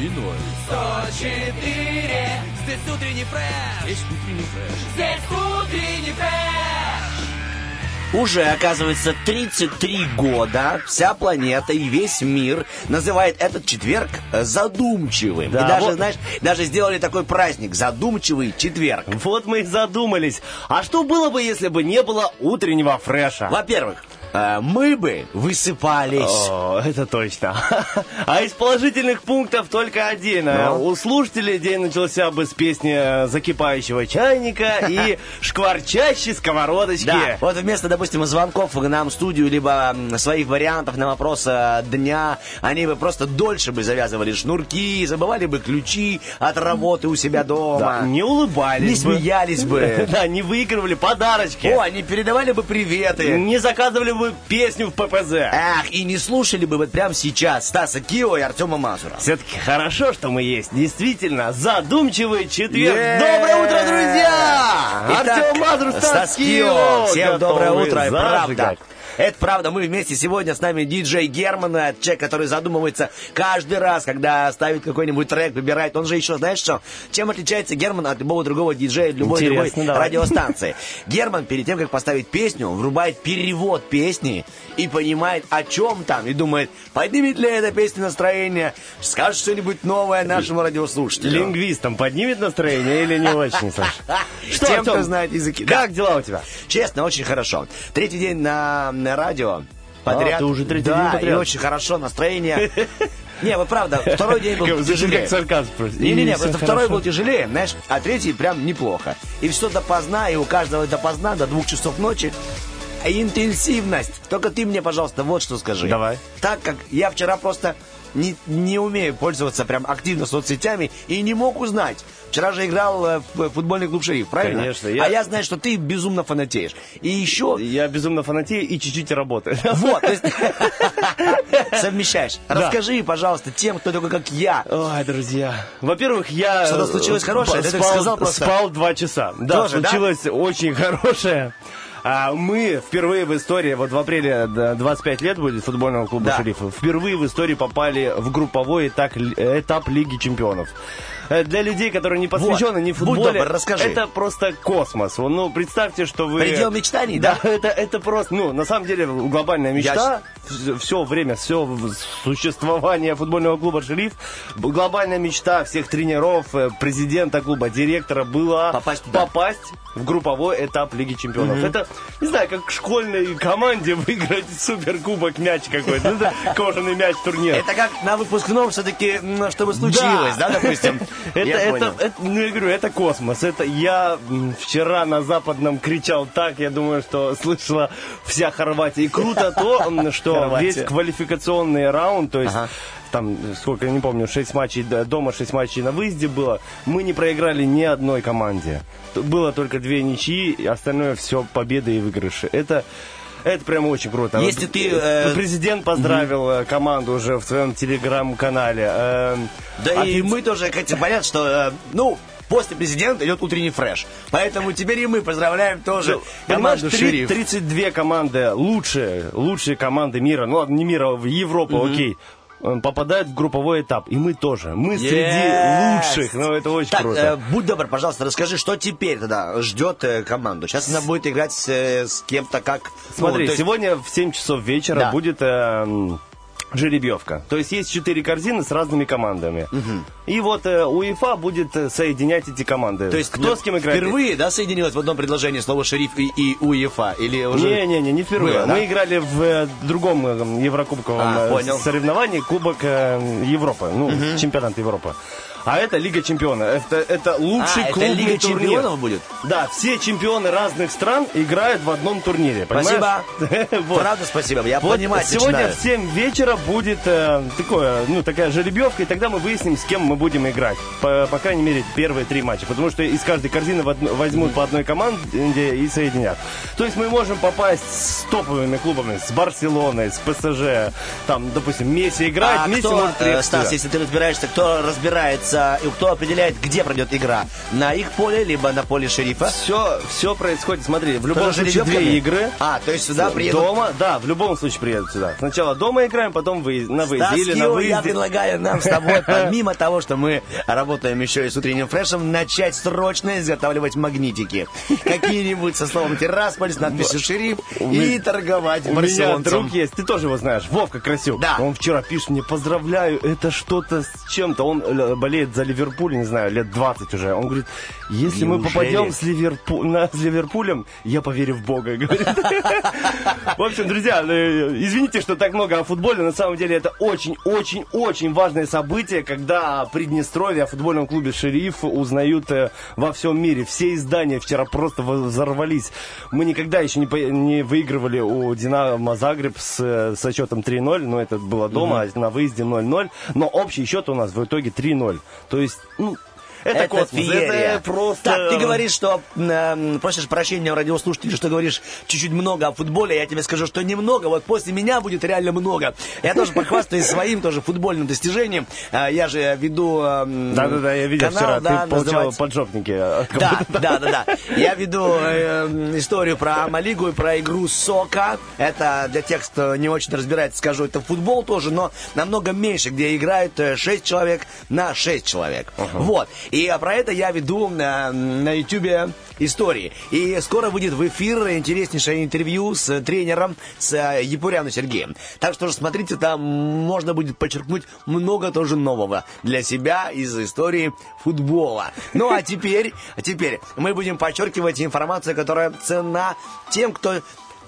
И ноль. 104 Здесь утренний фреш Здесь утренний фреш. Здесь утренний фреш Уже, оказывается, 33 года вся планета и весь мир называет этот четверг э, задумчивым. Да, и даже, вот- знаешь, даже сделали такой праздник задумчивый четверг. Вот мы и задумались. А что было бы, если бы не было утреннего фреша? Во-первых, мы бы высыпались. О, это точно. А из положительных пунктов только один. Ну? У слушателей день начался бы с песни закипающего чайника и шкварчащей сковородочки. Да, вот вместо, допустим, звонков к нам в студию, либо своих вариантов на вопрос э, дня, они бы просто дольше бы завязывали шнурки, забывали бы ключи от работы у себя дома. Да, не улыбались Не бы. смеялись бы. Да, не выигрывали подарочки. О, они передавали бы приветы. Не заказывали бы песню в ППЗ. Ах, и не слушали бы вот прямо сейчас Стаса Кио и Артема Мазура. Все-таки хорошо, что мы есть. Действительно, задумчивый четверг. Е-е-е! Доброе утро, друзья! Итак, Артем Мазур, Стас Стас Кио. Всем доброе утро, и правда. Это правда, мы вместе сегодня с нами диджей Герман, э, человек, который задумывается каждый раз, когда ставит какой-нибудь трек, выбирает. Он же еще, знаешь что, чем отличается Герман от любого другого диджея, любой Интересно, другой давай. радиостанции? Герман перед тем, как поставить песню, врубает перевод песни и понимает, о чем там, и думает, поднимет ли эта песня настроение, скажет что-нибудь новое нашему радиослушателю. Лингвистам поднимет настроение или не очень, Саш? Что, Тем, кто знает языки. Да. Как дела у тебя? Честно, очень хорошо. Третий день на, на радио подряд. А, ты уже третий да, день подряд. и очень хорошо, настроение. Не, вы правда, второй день был тяжелее. как сарказм просто. Не-не-не, просто второй был тяжелее, знаешь, а третий прям неплохо. И все допоздна, и у каждого допоздна, до двух часов ночи. А интенсивность. Только ты мне, пожалуйста, вот что скажи. Давай. Так как я вчера просто не, не умею пользоваться прям активно соцсетями и не мог узнать. Вчера же играл э, в футбольный клуб «Шериф», правильно? Конечно, я- А я знаю, что ты безумно фанатеешь. И еще... Я безумно фанатею и чуть-чуть работаю. Вот, то есть совмещаешь. Расскажи, пожалуйста, тем, кто такой, как я. Ой, друзья. Во-первых, я... Что-то случилось э, хорошее? Ты так сказал просто. Спал два часа. Да? случилось очень хорошее. А мы впервые в истории, вот в апреле да, 25 лет будет футбольного клуба Да. «Шериф», впервые в истории попали в групповой этап, этап Лиги Чемпионов. Для людей, которые не посвящены ни в Будь футболе, добр, расскажи. это просто космос. Ну, представьте, что вы... Предел мечтаний, да? да? это, это просто, ну, на самом деле, глобальная мечта, все время, все существование футбольного клуба «Шериф», глобальная мечта всех тренеров, э, президента клуба, директора была Попасть туда. попасть в групповой этап Лиги Чемпионов. Это, не знаю, как школьной команде выиграть суперкубок мяч какой-то. Ну, кожаный мяч турнир. Это как на выпускном все-таки, чтобы случилось, да, допустим? Это, Я это, это, ну, я говорю, это космос. Это я вчера на западном кричал так, я думаю, что слышала вся Хорватия. И круто то, что весь квалификационный раунд, то есть Ага. там, сколько, я не помню, 6 матчей дома, 6 матчей на выезде было, мы не проиграли ни одной команде. Было только две ничьи, остальное все победы и выигрыши. Это это прям очень круто. Если ты, э, Президент поздравил э, команду уже в своем телеграм-канале. Эм, Да и офици- мы тоже хотим понять, что, э, ну, после президента идет утренний фреш. Поэтому теперь и мы поздравляем тоже Понимаешь, команду три- «Шериф». 32 команды, лучшие, лучшие команды мира, ну ладно, не мира, в Европу, окей, э, попадают в групповой этап. И мы тоже. Мы среди Yes! лучших. Ну, это очень так, круто. э, будь добр, пожалуйста, расскажи, что теперь тогда ждет э, команду? Сейчас она будет играть с, э, с кем-то как... ну, Смотри, то есть- сегодня в 7 часов вечера Да. будет э, жеребьевка. То есть есть четыре корзины с разными командами. И вот э, УЕФА будет э, соединять эти команды. То есть кто ну, с кем играет? Впервые, да, соединилось в одном предложении слово «шериф» и, и УЕФА? Или уже... Не-не-не, не впервые. Было, да? Мы играли в э, другом э, еврокубковом А, э, понял. соревновании Кубок э, Европы, ну, чемпионат Европы. А это Лига Чемпионов. Это, это лучший А, это клубный Лига турнир. Чемпионов будет? Да, все чемпионы разных стран играют в одном турнире. Спасибо. понимаешь? Вот. Правда, спасибо. Я Вот понимать сегодня начинаю. в 7 вечера будет э, такое, ну, такая жеребьевка, и тогда мы выясним, с кем мы будем играть. По, по крайней мере, первые три матча. Потому что из каждой корзины одну- возьмут по одной команде и соединят. То есть мы можем попасть с топовыми клубами, с Барселоной, с ПСЖ. Там, допустим, Месси играет, А Месси кто, может э, Стас, если ты разбираешься, кто разбирается и кто определяет, где пройдет игра? На их поле, либо на поле шерифа? Все, все происходит, смотри, в любом Тоже случае две игры. А, то есть сюда приедут... Дома, да, в любом случае приедут сюда. Сначала дома играем, потом вы, на выезде Стас или на Кио, я выезде. предлагаю нам с тобой, помимо того, что мы работаем еще и с утренним фрешем, начать срочно изготавливать магнитики. Какие-нибудь со словом «Тирасполь» с надписью «Шериф» и торговать У меня друг есть, ты тоже его знаешь, Вовка Красюк. Да. Он вчера пишет мне, поздравляю, это что-то с чем-то. Он э, болеет за Ливерпуль, не знаю, лет 20 уже. Он говорит, если мы Неужели? попадем с, Ливерпу- на- с Ливерпулем, я поверю в Бога. В общем, друзья, э, извините, что так много о футболе. На самом деле это очень-очень-очень важное событие, когда Приднестровье, о футбольном клубе «Шериф» узнают э, во всем мире. Все издания вчера просто взорвались. Мы никогда еще не, по- не выигрывали у «Динамо Загреб» с, э, со счетом 3-0, но это было дома, а на выезде 0-0. Но общий счет у нас в итоге 3-0. То есть, ну, это, Это космос. феерия. Это просто... Так, ты говоришь, что э, просишь прощения у радиослушателей, что говоришь чуть-чуть много о футболе. Я тебе скажу, что немного. Вот после меня будет реально много. Я тоже похвастаюсь своим тоже футбольным достижением. Э, Я же веду э, Да-да-да, я видел канал, вчера, да, ты получал называется- поджопники. Да, да, да, да. Я веду э, историю про Амалигу и про игру Сока. Это для тех, кто не очень разбирается, скажу, это футбол тоже, но намного меньше, где играют 6 человек на 6 человек. Вот. И а, про это я веду на, на YouTube истории. И скоро выйдет в эфир интереснейшее интервью с тренером, с э, Япуряну Сергеем. Так что же смотрите, там можно будет подчеркнуть много тоже нового для себя из истории футбола. Ну а теперь, а теперь мы будем подчеркивать информацию, которая ценна тем, кто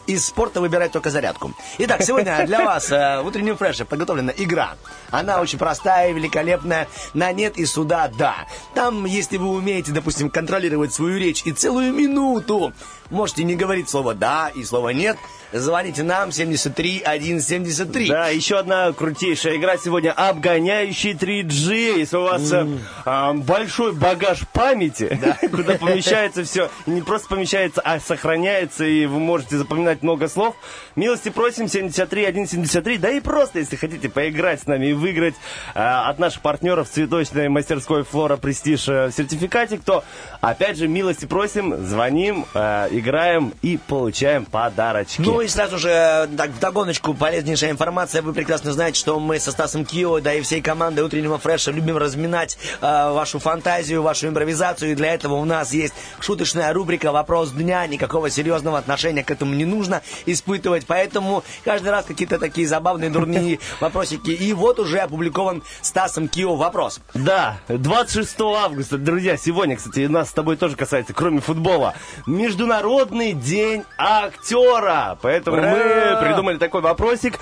из спорта выбирает только зарядку. Итак, сегодня для вас э, в утреннем фреше подготовлена игра. Она очень простая, великолепная. На нет и сюда да. Там, если вы умеете, допустим, контролировать свою речь и целую минуту можете не говорить слово да и слово нет, звоните нам 73 173. Да, еще одна крутейшая игра сегодня обгоняющий 3G. Если у вас э, а, большой багаж памяти, куда помещается все, не просто помещается, а сохраняется, и вы можете запоминать много слов, милости просим 73 173. Да и просто, если хотите поиграть с нами и выиграть э, от наших партнеров цветочной мастерской Флора Престиж э, сертификатик, то опять же милости просим, звоним, э, играем и получаем подарочки. Ну и сразу же, так, вдогоночку, полезнейшая информация. Вы прекрасно знаете, что мы со Стасом Кио, да и всей командой утреннего фреша любим разминать э, вашу фантазию, вашу импровизацию. И для этого у нас есть шуточная рубрика «Вопрос дня». Никакого серьезного отношения к этому не нужно испытывать. Поэтому каждый раз какие-то такие забавные, дурные вопросики. И вот уже опубликован Стасом Кио вопрос. Да, 26 августа, друзья, сегодня, кстати, нас с тобой тоже касается, кроме футбола, Международный день актера. Поэтому Ура! мы придумали такой вопросик.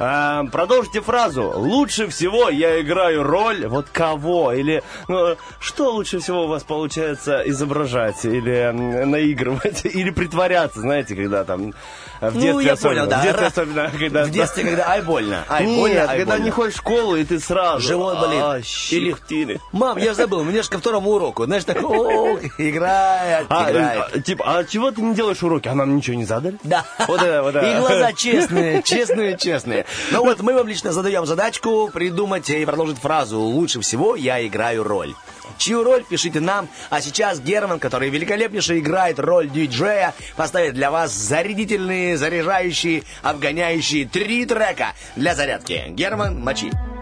А, продолжите фразу. Лучше всего я играю роль вот кого? Или ну, что лучше всего у вас получается изображать? Или наигрывать? Или притворяться, знаете, когда там в детстве ну, я особенно. понял, да. В детстве Ра- особенно, когда... В детстве, когда ай больно, ай Нет, больно, ай когда больно. не ходишь в школу, и ты сразу... Живот болит. А, Или- щихтили. Мам, я забыл, мне же ко второму уроку. Знаешь, такой, о, играет, А, э, типа, а чего ты не делаешь уроки? А нам ничего не задали? Да. Вот это, вот это. И глаза честные, честные, честные. Ну вот, мы вам лично задаем задачку придумать и продолжить фразу «Лучше всего я играю роль». Чью роль, пишите нам. А сейчас Герман, который великолепнейше играет роль диджея, поставит для вас зарядительные, заряжающие, обгоняющие три трека для зарядки. Герман, мочи. You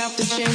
up the chair.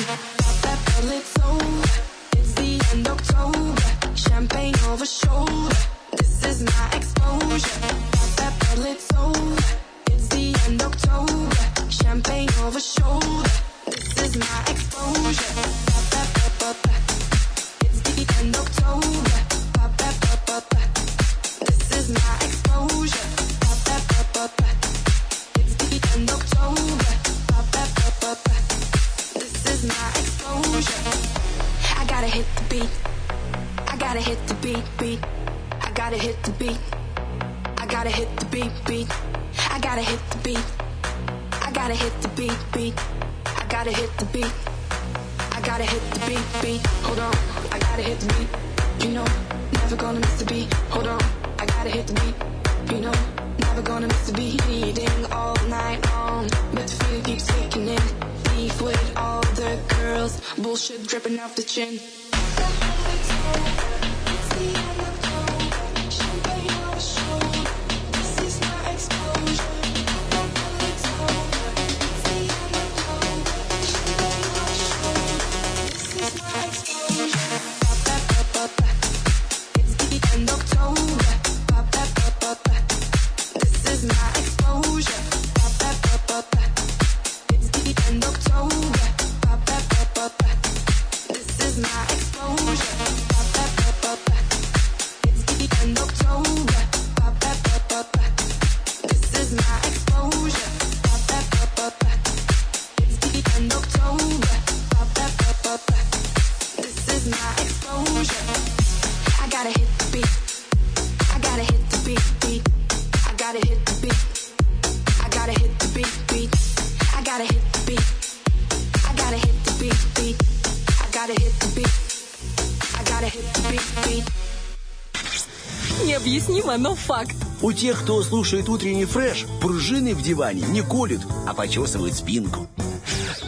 Необъяснимо, но факт. У тех, кто слушает утренний фреш, пружины в диване не колют, а почесывают спинку.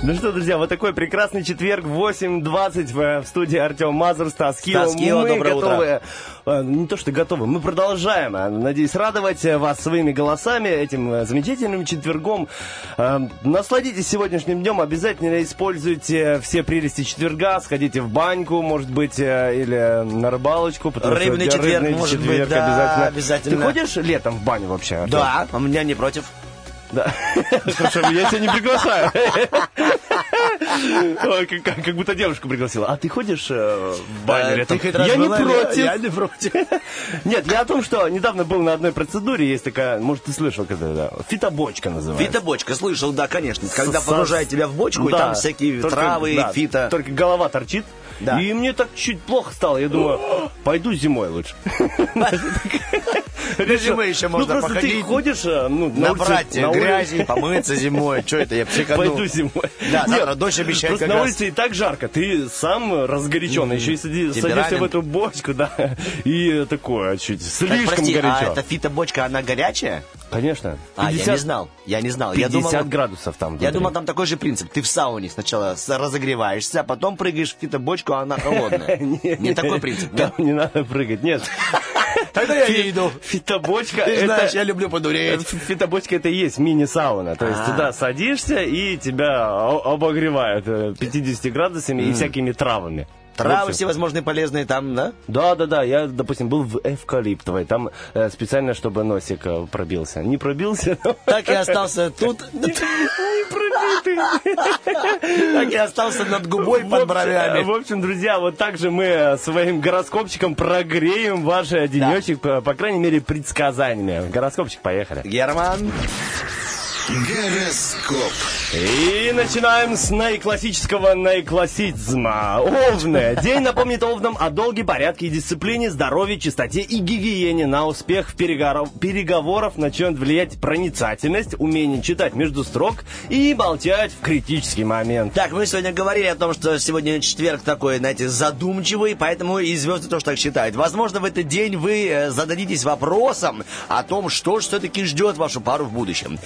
Ну что, друзья, вот такой прекрасный четверг, 8.20 в, в студии Артем Мазур, Стас Кио. Стас Кио, Мы доброе утро. готовы, э, не то что готовы, мы продолжаем, э, надеюсь, радовать э, вас своими голосами этим э, замечательным четвергом. Э, Насладитесь сегодняшним днем, обязательно используйте все прелести четверга, сходите в баньку, может быть, э, или на рыбалочку. потому что Рыбный четверг, рыбный может быть, четверг да, обязательно. Ты ходишь летом в баню вообще? Артем? Да, а меня не против. Да. Хорошо, я тебя не приглашаю. Как, будто девушку пригласила. А ты ходишь э, в раз Я не против. Я не против. Нет, я о том, что недавно был на одной процедуре, есть такая, может, ты слышал, когда да, фитобочка называется. Фитобочка, слышал, да, конечно. Когда погружают тебя в бочку, и там всякие травы, фито. Только голова торчит. Да. И мне так чуть плохо стало. Я думаю, пойду зимой лучше. зимой еще можно Ну, просто ты походить. ходишь э, ну, на улице, Набрать на улице. грязи, помыться зимой. Что это, я психану. Пойду зимой. Да, завтра Нет, дождь обещает Просто на раз. улице и так жарко. Ты сам разгоряченный. Еще и сади- садишься в эту бочку, да. И такое чуть Так, слишком прости, горячо. а эта фитобочка, она горячая? Конечно. А, я не знал. Я не знал. Я 50 думал, градусов там. Я внутри. думал, там такой же принцип. Ты в сауне сначала разогреваешься, а потом прыгаешь в фитобочку, а она холодная. Не такой принцип. Не надо прыгать. Нет. Тогда я не иду. Фитобочка Ты знаешь, я люблю э, подуреть. Фитобочка это и есть мини-сауна. То есть А. туда садишься и тебя обогревают э, 50 градусами и всякими травами. Травы всевозможные полезные там, да? Да, да, да. Я, допустим, был в эвкалиптовой. Там э, специально, чтобы носик э, пробился. Не пробился, но Так и остался тут. не пробитый. Так и остался над губой под бровями. В общем, друзья, вот так же мы э, своим гороскопчиком прогреем ваш э, денечек, по, по крайней мере, предсказаниями. Гороскопчик, поехали. Герман. Гороскоп. И начинаем с наиклассического наиклассизма. Овны. День напомнит овнам о долге, порядке и дисциплине, здоровье, чистоте и гигиене. На успех в переговоров, переговоров начнет влиять проницательность, умение читать между строк и молчать в критический момент. Так, мы сегодня говорили о том, что сегодня четверг такой, знаете, задумчивый, поэтому и звезды тоже так считают. Возможно, в этот день вы э, зададитесь вопросом о том, что же все-таки ждет вашу пару в будущем.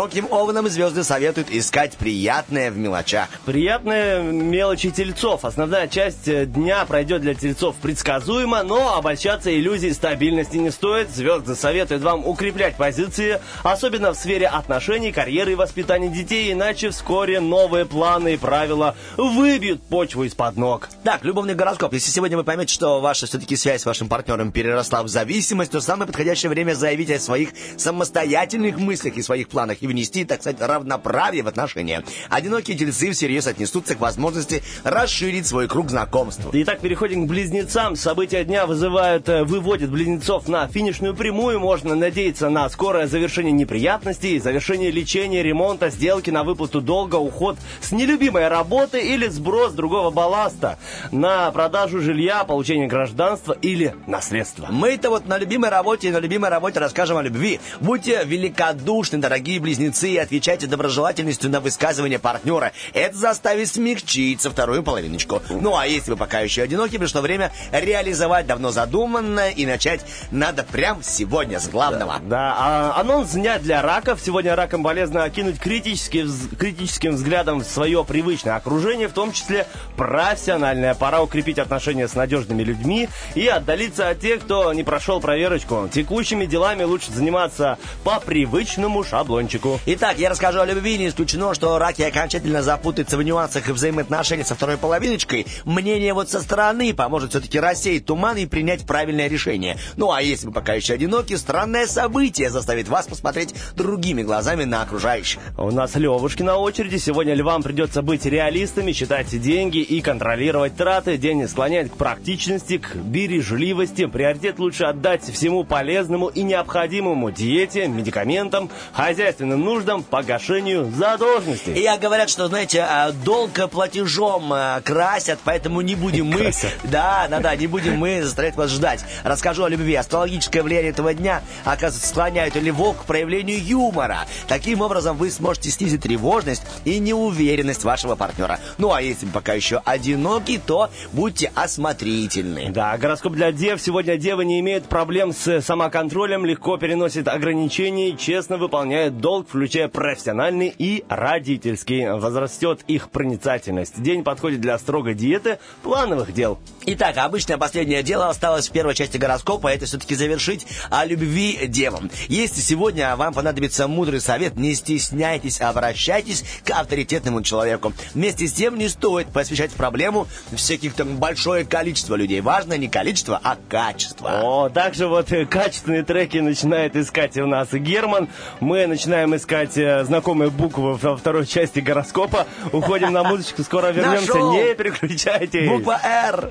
Одиноким овнам звезды советуют искать приятное в мелочах. Приятные мелочи тельцов. Основная часть э, дня пройдет для тельцов предсказуемо, но обольщаться иллюзией стабильности не стоит. Звезды советуют вам укреплять позиции, особенно в сфере отношений, карьеры и воспитания детей, иначе вскоре новые планы и правила выбьют почву из-под ног. Так, любовный гороскоп. Если сегодня вы поймете, что ваша все-таки связь с вашим партнером переросла в зависимость, то самое подходящее время заявить о своих самостоятельных мыслях и своих планах и внести, так сказать, равноправие в отношения. Одинокие тельцы всерьез отнесутся к возможности расширить свой круг знакомств. Итак, переходим к близнецам. События дня вызывают, э, выводят близнецов на финишную прямую. Можно надеяться на скорое завершение неприятностей, завершение лечения, ремонта, сделки на выплату долга, уход с нелюбимой работы или сброс другого балласта на продажу жилья, получение гражданства или наследства. Мы-то вот на любимой работе и на любимой работе расскажем о любви. Будьте великодушны, дорогие близнецы, и отвечайте доброжелательностью на высказывание партнера. Это заставит смягчиться вторую половиночку. Ну а если вы пока еще одиноки, пришло время реализовать давно задуманное и начать надо прям сегодня с главного. Да, а анонс дня для раков. Сегодня ракам полезно окинуть критически, вз- критическим взглядом в свое привычное окружение, в том числе профессиональное. Пора укрепить отношения с надежными людьми и отдалиться от тех, кто не прошел проверочку. Текущими делами лучше заниматься по привычному шаблончику. Итак, я расскажу о любви. Не исключено, что раки окончательно запутаются в нюансах и взаимоотношений со второй половиночкой. Мнение вот со стороны поможет все-таки рассеять туман и принять правильное решение. Ну а если вы пока еще одиноки, странное событие заставит вас посмотреть другими глазами на окружающих. У нас Левушки на очереди. Сегодня львам придется быть реалистами, считать деньги и контролировать траты. День склоняет к практичности, к бережливости. Приоритет лучше отдать всему полезному и необходимому. Диете, медикаментам, хозяйственным государственным нуждам, погашению задолженности. И говорят, что, знаете, а, долг платежом а, красят, поэтому не будем мы... Красят. Да, да, да, не будем мы заставлять вас ждать. Расскажу о любви. Астрологическое влияние этого дня, оказывается, склоняет львов к проявлению юмора. Таким образом, вы сможете снизить тревожность и неуверенность вашего партнера. Ну, а если пока еще одиноки, то будьте осмотрительны. Да, гороскоп для дев. Сегодня девы не имеют проблем с самоконтролем, легко переносят ограничения честно выполняют долг, включая профессиональный и родительский. Возрастет их проницательность. День подходит для строгой диеты плановых дел. Итак, обычное последнее дело осталось в первой части гороскопа, это все-таки завершить о любви девам. Если сегодня вам понадобится мудрый совет, не стесняйтесь, обращайтесь к авторитетному человеку. Вместе с тем не стоит посвящать проблему всяких там большое количество людей. Важно не количество, а качество. О, также вот э, качественные треки начинает искать у нас Герман. Мы начинаем искать э, знакомые буквы во второй части гороскопа. Уходим на музычку, скоро вернемся. Не переключайтесь. Буква «Р».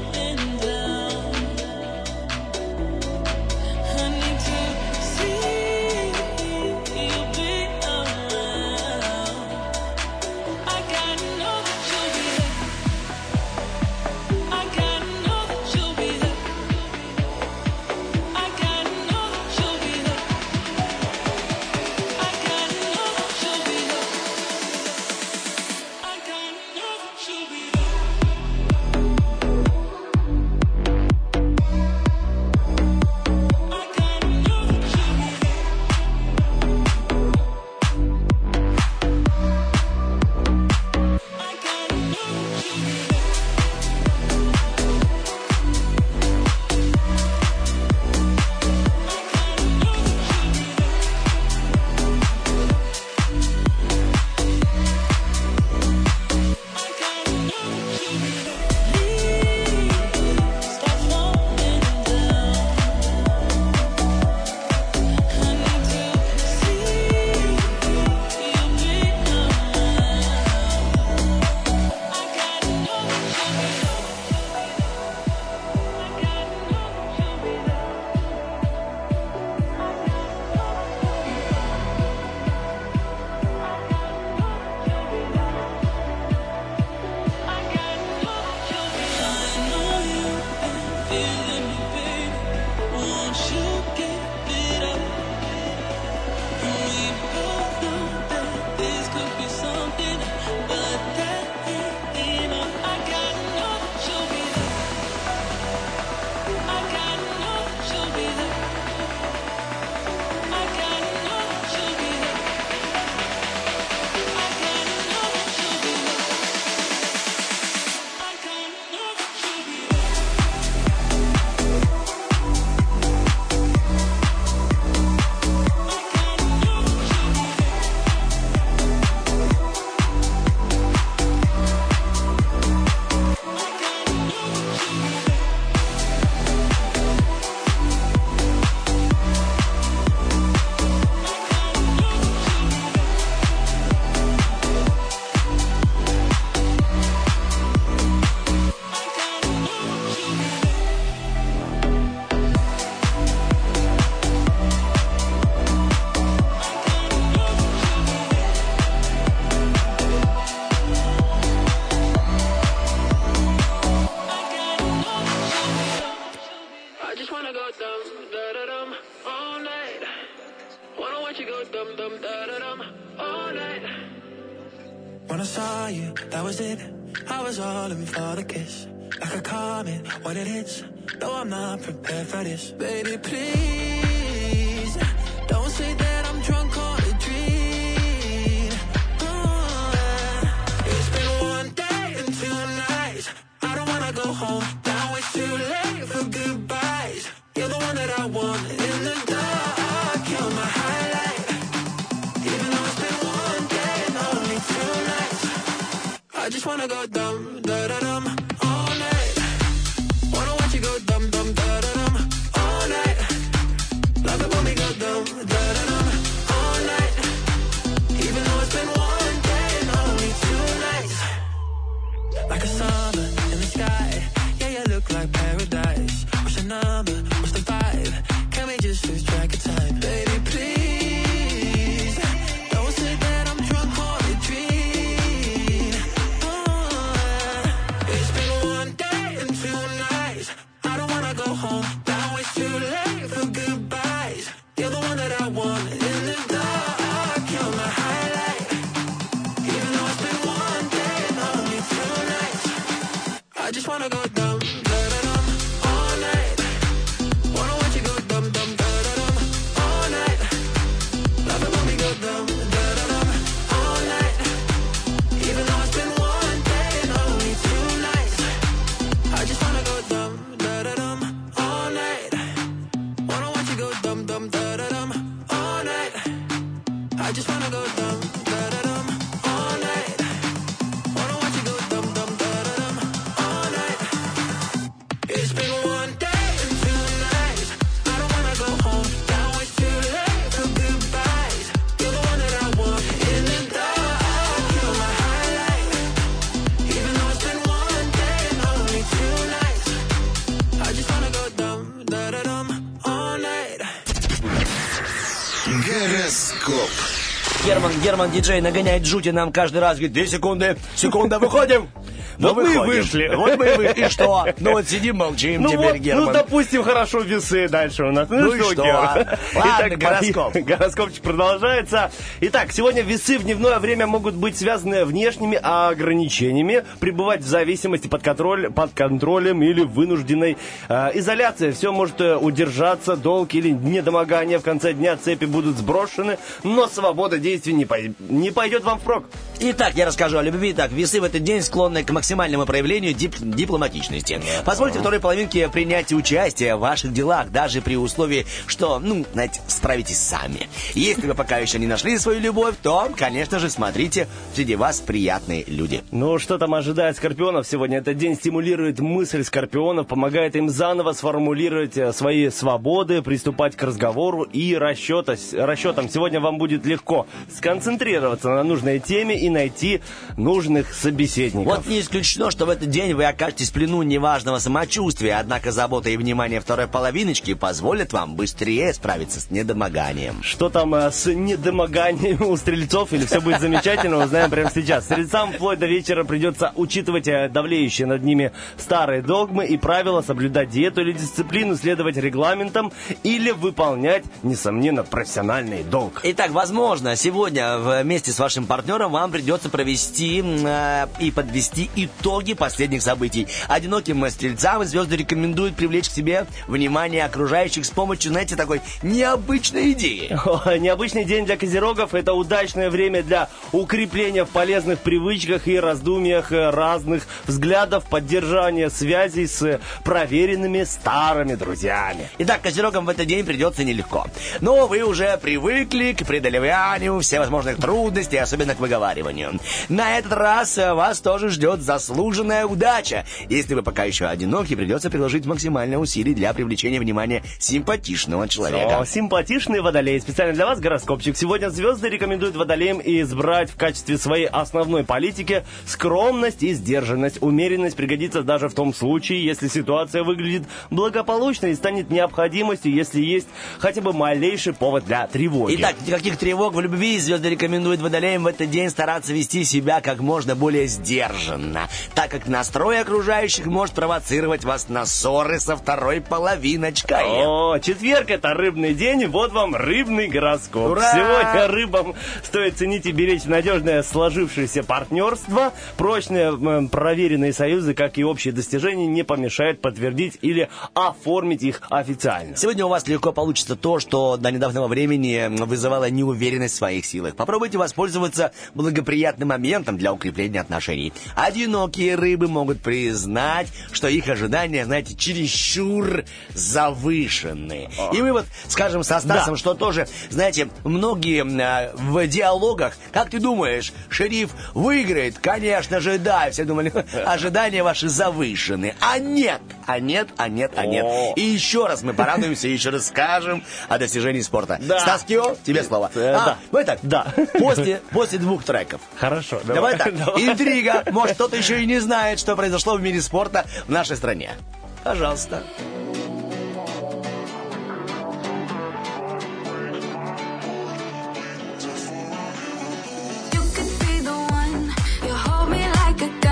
Герман, диджей, нагоняет жути нам каждый раз. Говорит, две секунды, секунда, выходим. Вот мы и выходим. вышли. Вот мы и вышли. И что? Ну вот сидим, молчим Ну, теперь, вот, ну, Герман. допустим, хорошо, весы дальше у нас. Ну и что? Гер? Ладно, Итак, гороскоп. Гороскопчик продолжается. Итак, сегодня весы в дневное время могут быть связаны внешними ограничениями, пребывать в зависимости под, контроль, под контролем или вынужденной э, изоляции. Все может э, удержаться, долг или недомогание. В конце дня цепи будут сброшены, но свобода действий не, пой- не пойдет вам впрок. Итак, я расскажу о любви. Итак, весы в этот день склонны к максимальному проявлению дип- дипломатичности. Позвольте второй половинке принять участие в ваших делах, даже при условии, что, ну, знаете, справитесь сами. Если вы пока еще не нашли свою любовь, то, конечно же, смотрите, среди вас приятные люди. Ну, что там ожидает скорпионов сегодня? Этот день стимулирует мысль скорпионов, помогает им заново сформулировать э, свои свободы, приступать к разговору и расчета, расчетам. Сегодня вам будет легко сконцентрироваться на нужной теме и найти нужных собеседников. Вот не исключено, что в этот день вы окажетесь в плену неважного самочувствия, однако забота и внимание второй половиночки позволят вам быстрее справиться с недомоганием. Что там э, с недомоганием у стрельцов, или все будет замечательно, узнаем прямо сейчас. Стрельцам вплоть до вечера придется учитывать э, давлеющие над ними старые догмы и правила, соблюдать диету или дисциплину, следовать регламентам или выполнять, несомненно, профессиональный долг. Итак, возможно, сегодня вместе с вашим партнером вам придется провести э, и подвести итоги последних событий. Одиноким стрельцам звезды рекомендуют привлечь к себе внимание окружающих с помощью, знаете, такой необычной идеи. О, Необычный день для козерогов – это удачное время для укрепления в полезных привычках и раздумьях э, разных взглядов, поддержания связей с проверенными старыми друзьями. Итак, козерогам в этот день придется нелегко. Но вы уже привыкли к преодолеванию всевозможных трудностей, особенно к выговариванию. На этот раз э, вас тоже ждет заслуженная удача. Если вы пока еще одиноки, придется приложить максимальное усилий для привлечения внимания симпатичного человека. О, симпатичный водолей. Специально для вас гороскопчик. Сегодня звезды рекомендуют водолеям избрать в качестве своей основной политики скромность и сдержанность. Умеренность пригодится даже в том случае, если ситуация выглядит благополучно и станет необходимостью, если есть хотя бы малейший повод для тревоги. Итак, никаких тревог в любви звезды рекомендуют водолеям в этот день стараться вести себя как можно более сдержанно, так как настрой окружающих может провоцировать вас на ссоры со второй половиночкой. О, четверг это рыбный день, вот вам рыбный гороскоп. Ура! Сегодня рыбам стоит ценить и беречь надежное сложившееся партнерство. Прочные проверенные союзы, как и общие достижения, не помешают подтвердить или оформить их официально. Сегодня у вас легко получится то, что до недавнего времени вызывало неуверенность в своих силах. Попробуйте воспользоваться благоприятным моментом для укрепления отношений. Одинокие рыбы могут признать, что их ожидания, знаете, чересчур завышены. И мы вот скажем со Стасом, Да. что тоже, знаете, многие э, в диалогах, как ты думаешь, шериф выиграет? Конечно же, да. Все думали, ожидания ваши завышены. А нет, а нет, а нет, а нет. И еще раз мы порадуемся, еще раз скажем о достижении спорта. Да. Стас Кио, тебе слово. Э, А, да. ну итак, Да. после, после двух треков. Хорошо, Давай, так, Давай. интрига. Может, кто-то еще и не знает, что произошло в мире спорта в нашей стране. Пожалуйста. Like a gun,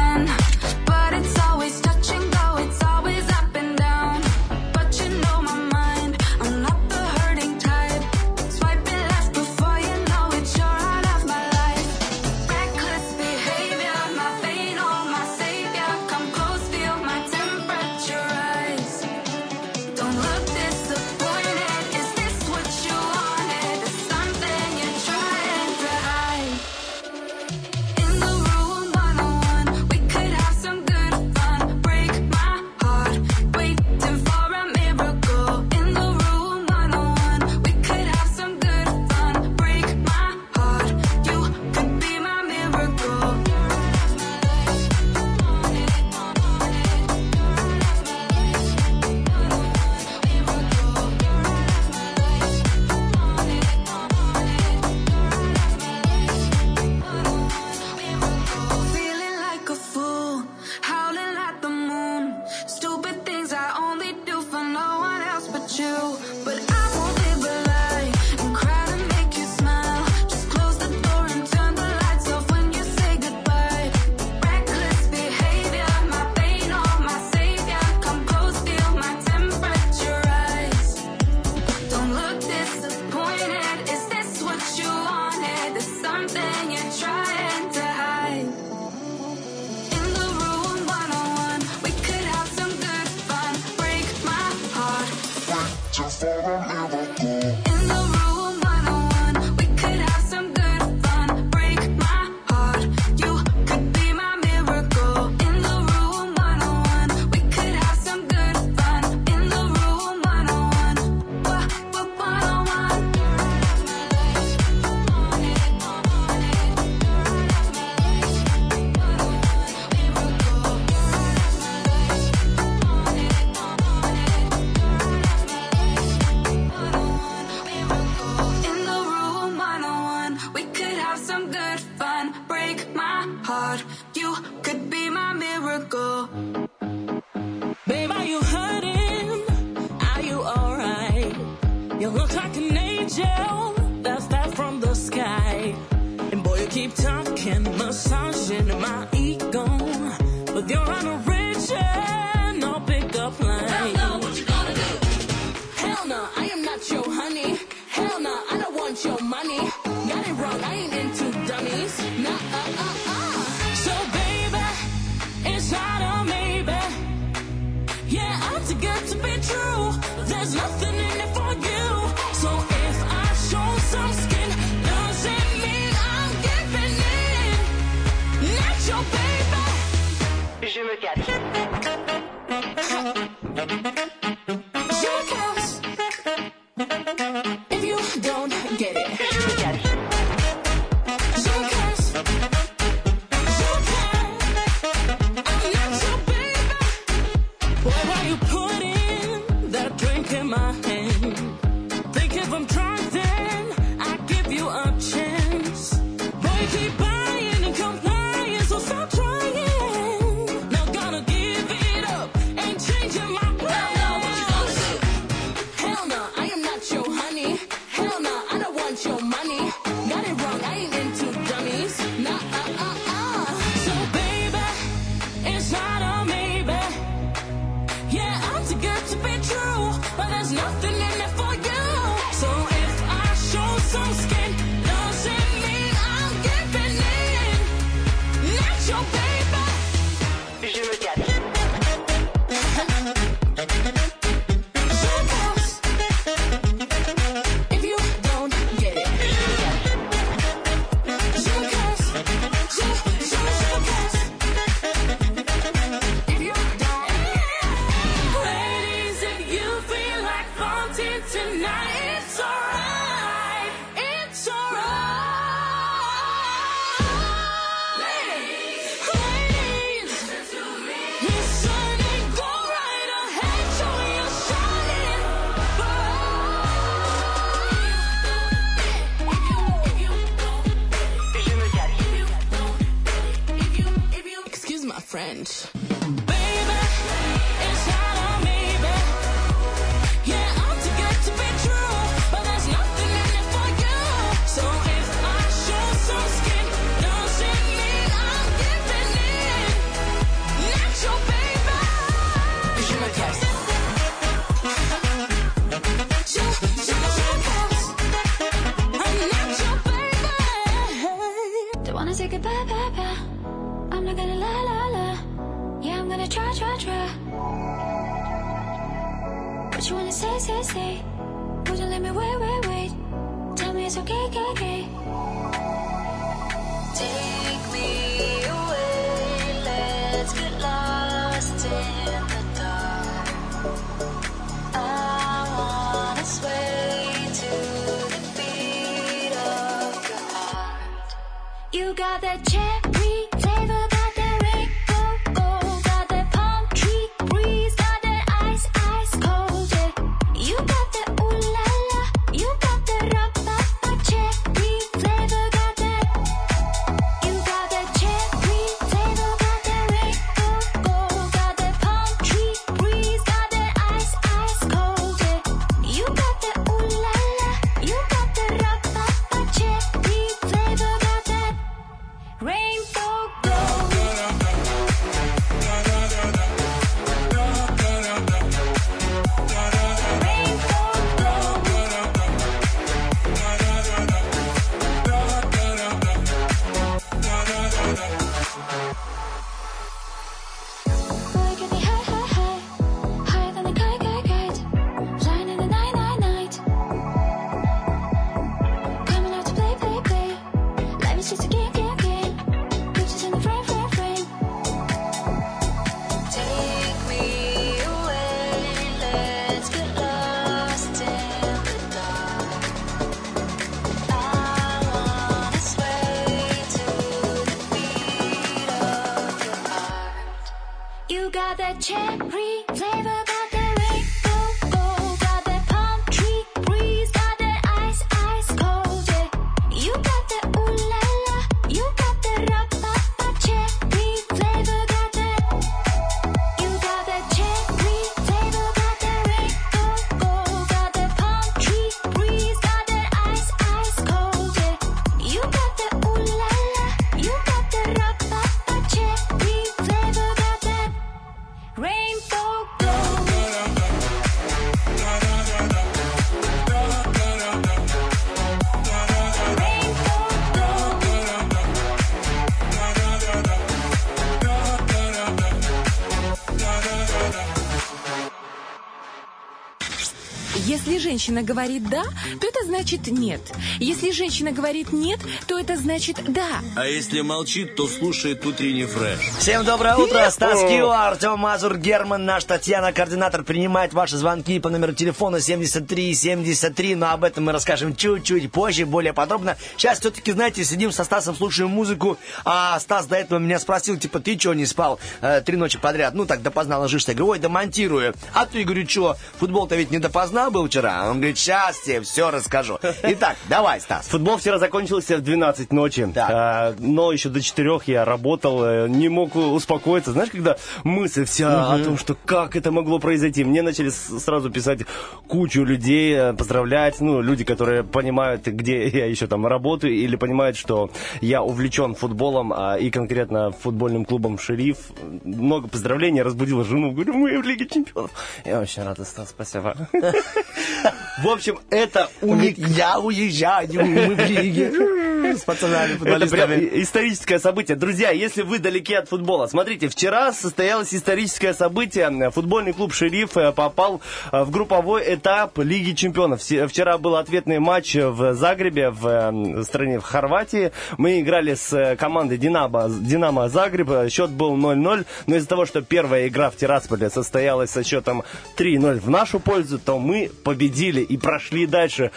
женщина говорит «да», то это значит «нет». Если женщина говорит «нет», то это значит «да». А если молчит, то слушает утренний фреш. Всем доброе утро, Стас Кио, Артем Мазур, Герман, наш Татьяна, координатор, принимает ваши звонки по номеру телефона 7373, но об этом мы расскажем чуть-чуть позже, более подробно. Сейчас все-таки, знаете, сидим со Стасом, слушаем музыку, а Стас до этого меня спросил, типа, ты что, не спал э, три ночи подряд? Ну, так допоздна ложишься. Я говорю, ой, да монтирую. А ты, говорю, что, футбол-то ведь не допоздна был вчера? Он говорит, сейчас тебе все расскажу. Итак, давай, Стас. Футбол вчера закончился в 12 ночи. А, но еще до 4 я работал, э, не мог успокоиться. Знаешь, когда мысль вся о том, что как это могло произойти, мне начали сразу писать кучу людей, э, поздравлять, ну, люди, которые понимают, где я еще там работаю, или понимают, что я увлечен футболом, а, и конкретно футбольным клубом «Шериф». Много поздравлений, разбудила жену, говорю, мы в Лиге Чемпионов. Я очень рад, Стас, спасибо. В общем, это уник... я уезжаю, мы в лиге. С пацанами, Это прям футболистами. историческое событие. Друзья, если вы далеки от футбола, смотрите, вчера состоялось историческое событие. Футбольный клуб «Шериф» э, попал э, в групповой этап Лиги чемпионов. Вчера был ответный матч в Загребе, в э, стране в Хорватии. Мы играли с э, командой «Динамо», «Динамо Загреб». Счет был 0-0. Но из-за того, что первая игра в Тирасполе состоялась со счетом 3-0 в нашу пользу, то мы победили и прошли дальше.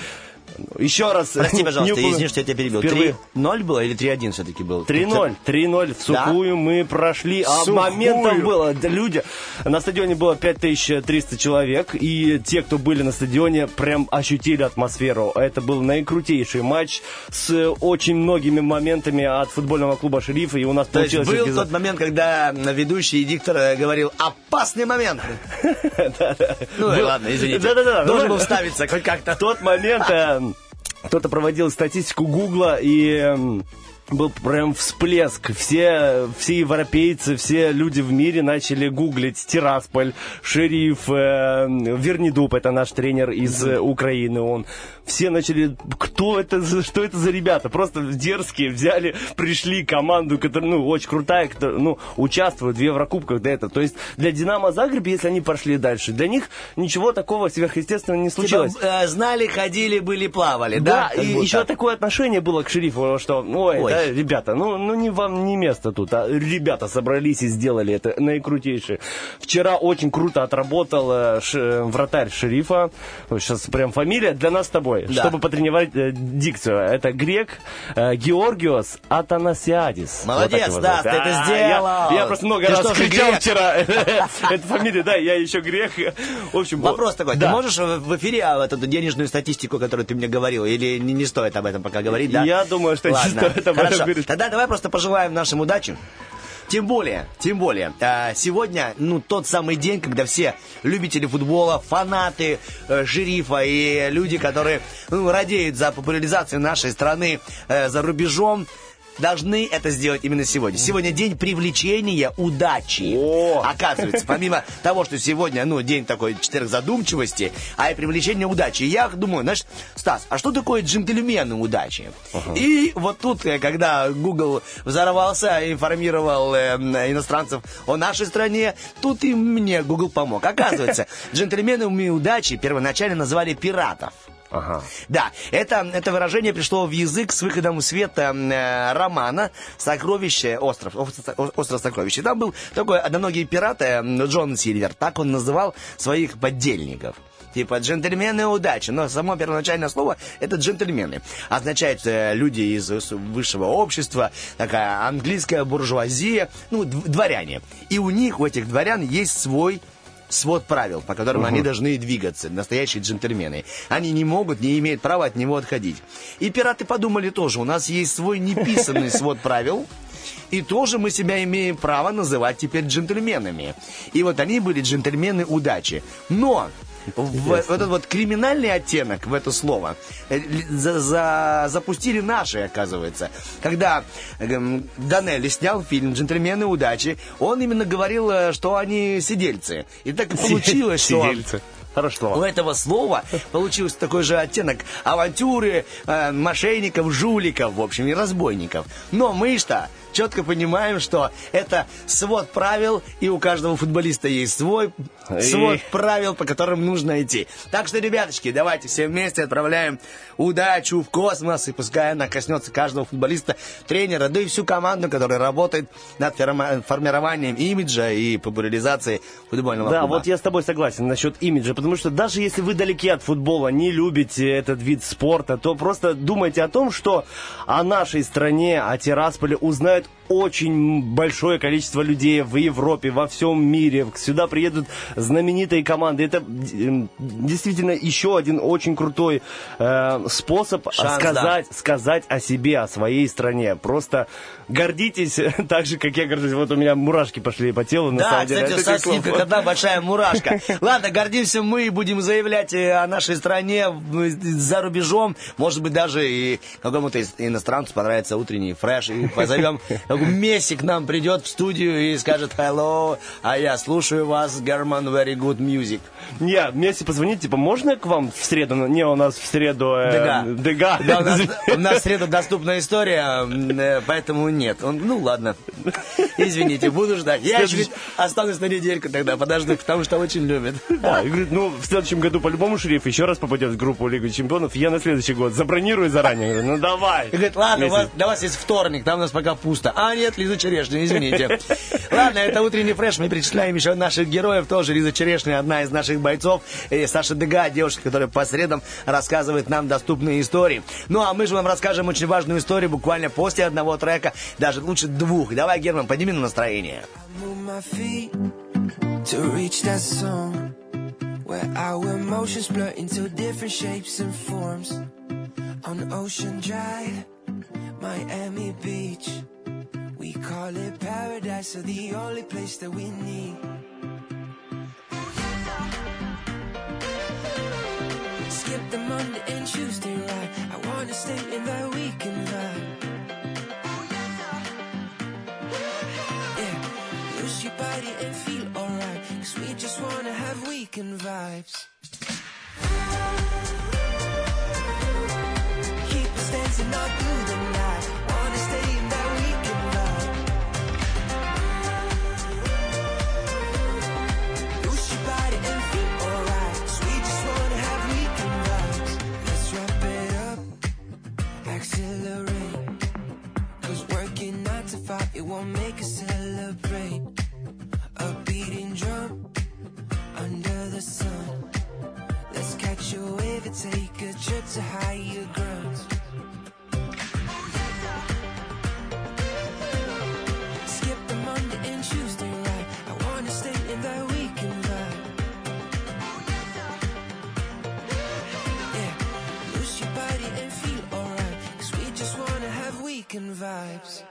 Еще раз. Прости, пожалуйста, упомя- извини, что я тебя перебил. Впервые. 3-0 было или 3-1 все-таки был? 3-0, 3-0 в сухую мы прошли, а Сухую. моментов было, да, люди, на стадионе было 5300 человек, и те, кто были на стадионе, прям ощутили атмосферу. Это был наикрутейший матч с очень многими моментами от футбольного клуба «Шерифа», и у нас То получилось... был тот момент, когда ведущий и диктор э, говорил «опасный момент». Ну ладно, извините. Должен был вставиться хоть как-то. Тот момент э, кто-то проводил статистику Гугла и был прям всплеск. Все, все европейцы, все люди в мире начали гуглить Тирасполь, Шериф, э, Вернидуб, это наш тренер из э, Украины, он. Все начали, кто это, что это за ребята? Просто дерзкие взяли, пришли команду, которая, ну, очень крутая, которая, ну, участвует в Еврокубках до этого. То есть для Динамо Загреб, если они пошли дальше, для них ничего такого сверхъестественного не случилось. Типа, э, знали, ходили, были, плавали, Да, да? И еще такое отношение было к шерифу, что, ой, Ой. Да, ребята, ну, ну не вам не место тут, а ребята собрались и сделали это наикрутейшее. Вчера очень круто отработал э, ш- вратарь шерифа, сейчас прям фамилия для нас с тобой, Да. чтобы потренировать э, дикцию. Это грек э, Георгиос Атанасиадис. Молодец, Вот да, ты это А, сделал. Я, я просто много Ты раз что кричал вчера. Это фамилия, да, я еще грех. В общем, Вопрос такой, ты можешь в эфире а, эту денежную статистику, которую ты мне говорил, или не, стоит об этом пока говорить, да? Я думаю, что не стоит об этом хорошо. Тогда давай просто пожелаем нашим удачи. Тем более, тем более, э, сегодня, ну, тот самый день, когда все любители футбола, фанаты э, шерифа и люди, которые ну, радеют за популяризацию нашей страны э, за рубежом, должны это сделать именно сегодня. Сегодня день привлечения удачи. О! Оказывается, помимо того, что сегодня, ну, день такой четверг задумчивости, а и привлечение удачи. Я думаю, знаешь, Стас, а что такое джентльмены удачи? И вот тут, э, когда Google взорвался, информировал э, иностранцев о нашей стране, тут и мне Google помог. Оказывается, джентльменами удачи первоначально называли пиратов. Ага. Да, это, это выражение пришло в язык с выходом в свет э, романа «Сокровище. Остров». Остров, сокровища. Там был такой одноногий пират э, Джон Сильвер. Так он называл своих поддельников. Типа джентльмены удачи. Но само первоначальное слово это джентльмены. Означает э, люди из выс- высшего общества, такая английская буржуазия, ну, дв- дворяне. И у них, у этих дворян, есть свой свод правил, по которым они должны двигаться, настоящие джентльмены. Они не могут, не имеют права от него отходить. И пираты подумали тоже, у нас есть свой неписанный свод правил, и тоже мы себя имеем право называть теперь джентльменами. И вот они были джентльмены удачи. Но в, в этот вот криминальный оттенок в это слово э, за- за- запустили наши, оказывается. Когда эм, Данелли снял фильм «Джентльмены удачи», он именно говорил, э, что они сидельцы. И так и получилось, что... Сидельцы. Хорошее У этого слова получился такой же оттенок авантюры, э, мошенников, жуликов, в общем, и разбойников. Но мы что четко понимаем, что это свод правил, и у каждого футболиста есть свой свод И- правил, по которым нужно идти. Так что, ребяточки, давайте все вместе отправляем удачу в космос, и пускай она коснется каждого футболиста, тренера, да и всю команду, которая работает над формированием имиджа и популяризацией футбольного Да, клуба. вот я с тобой согласен насчет имиджа, потому что даже если вы далеки от футбола, не любите этот вид спорта, то просто думайте о том, что о нашей стране, о Тирасполе узнают очень большое количество людей в Европе, во всем мире. Сюда приедут знаменитые команды. Это действительно еще один очень крутой э, способ Шанс, сказать, сказать о себе, о своей стране. Просто гордитесь так же, как я горжусь. Вот у меня мурашки пошли по телу. на Да, самом деле. кстати, Это как вот. одна большая мурашка. Ладно, гордимся мы, будем заявлять э, о нашей стране в- за рубежом. Может быть, даже и какому-то иностранцу понравится утренний фреш. И позовем, Месси к нам придет в студию и скажет «Hello, а я слушаю вас, Герман, very good music». Не, Месси позвонит, типа, можно к вам в среду? Не, у нас в среду... э, Дега. Дега. Да, у нас, у нас в среду доступная история, э, поэтому нет. Он, ну ладно. Извините, буду ждать. Я ведь останусь на недельку тогда, подожду, потому что очень любит. Да, и говорит, ну, в следующем году по-любому шериф еще раз попадет в группу Лигы Чемпионов. Я на следующий год забронирую заранее. Говорю, ну, давай. И говорит, ладно, у вас, для вас есть вторник, там у нас пока пусто. Капуста. А, нет, Лиза Черешня, извините. Ладно, это утренний фреш. Мы перечисляем еще наших героев. Тоже Лиза Черешня, одна из наших бойцов. И Саша Дега, девушка, которая по средам рассказывает нам доступные истории. Ну, а мы же вам расскажем очень важную историю буквально после одного трека. Даже лучше двух. Давай, Герман, подними на настроение. where our emotions blur into different shapes and forms. On Ocean Drive, Miami Beach, we call it paradise, so the only place that we need. Skip the Monday and Tuesday ride. I wanna stay in that weekend vibe. Yeah, lose your body and feel alright. Cause we just wanna have weekend vibes. Keep us dancing all through it won't make us celebrate. A beating drum under the sun. Let's catch a wave and take a trip to higher grounds. Skip the Monday and Tuesday. I wanna stay in that weekend vibe. Yeah, lose your body and feel alright. Cause we just wanna have weekend vibes.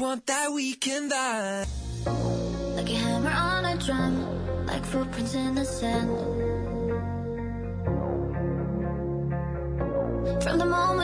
Want that weekend vibe. Like a hammer on a drum, like footprints in the sand. From the moment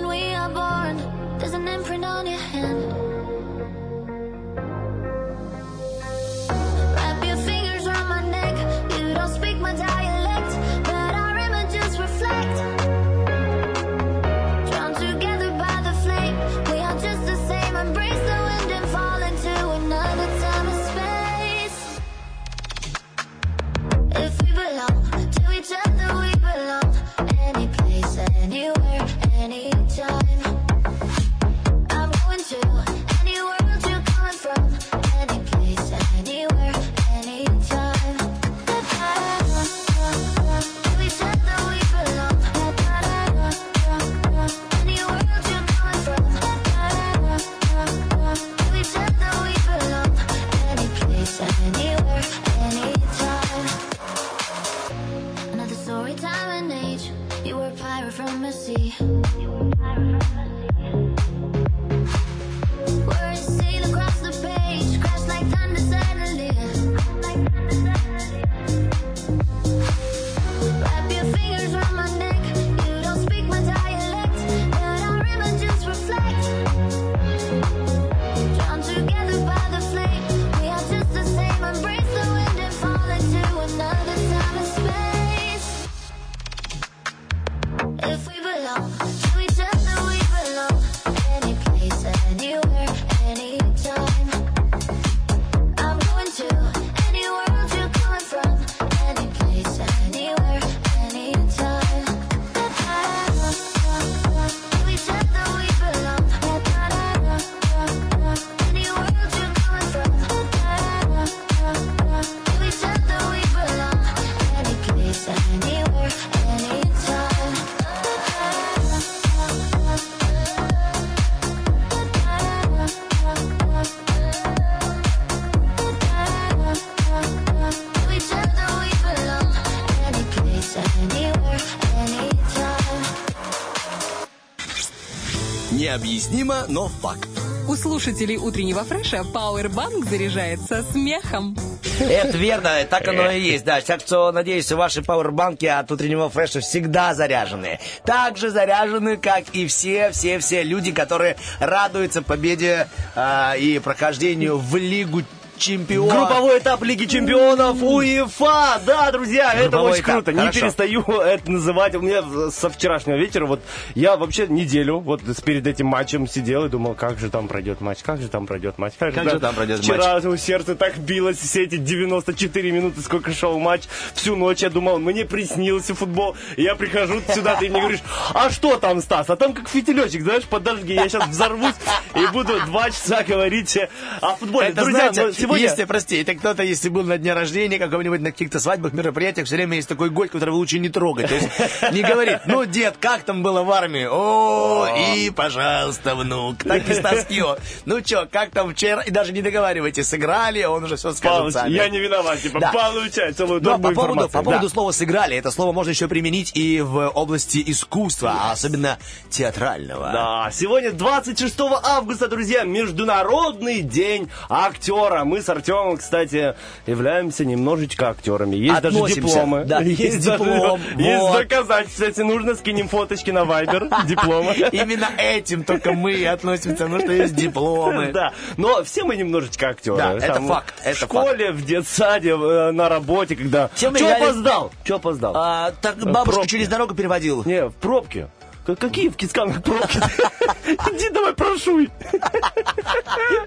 Необъяснимо, но факт. У слушателей утреннего фреша Powerbank заряжается смехом. Это верно, так оно и есть, да. Так что, надеюсь, ваши пауэрбанки от утреннего фреша всегда заряжены. Так же заряжены, как и все-все-все люди, которые радуются победе а, и прохождению в Лигу чемпионов. Групповой этап Лиги Чемпионов УЕФА. Да, друзья, это Групповой очень этап, круто. Не хорошо. перестаю это называть. У меня со вчерашнего вечера, вот я вообще неделю вот перед этим матчем сидел и думал, как же там пройдет матч, как же там пройдет матч. Как же там пройдет Вчера у сердце так билось все эти 94 минуты, сколько шел матч. Всю ночь я думал, мне приснился футбол. Я прихожу сюда, ты мне говоришь, а что там, Стас? А там как фитилечек, знаешь, подожди, я сейчас взорвусь и буду два часа говорить о футболе. Это, Друзья, знаете, но сегодня... если, прости, это кто-то, если был на дне рождения, каком-нибудь на каких-то свадьбах, мероприятиях, все время есть такой гость, которого лучше не трогать. То есть не говорит, ну, дед, как там было в армии? О, и, пожалуйста, внук. Так без тоски. он. Ну, что, как там вчера? И даже не договаривайтесь, сыграли, он уже все скажет сами. я не виноват, типа, Да. получай целую Но дорогу по поводу, по поводу Да. слова «сыграли», это слово можно еще применить и в области искусства, а особенно театрального. Да, сегодня 26 августа, друзья, Международный день актера. Мы с Артемом, кстати, являемся немножечко актерами. Есть даже Относимся, дипломы. да, есть даже- диплом, Есть вот. доказательства. Если нужно, скинем фоточки на Вайбер диплома. Именно этим только мы относимся, потому что есть дипломы. Да, но все мы немножечко актеры. Да, это факт, В школе, в детсаде, э, на работе, когда... Все мы Че играли- опоздал? Че опоздал? А, так бабушку через дорогу переводил. Не, в пробке. Какие в Кисканах пробки? Иди давай прошуй.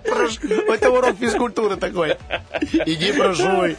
Прош- Это урок физкультуры такой. Иди прошуй.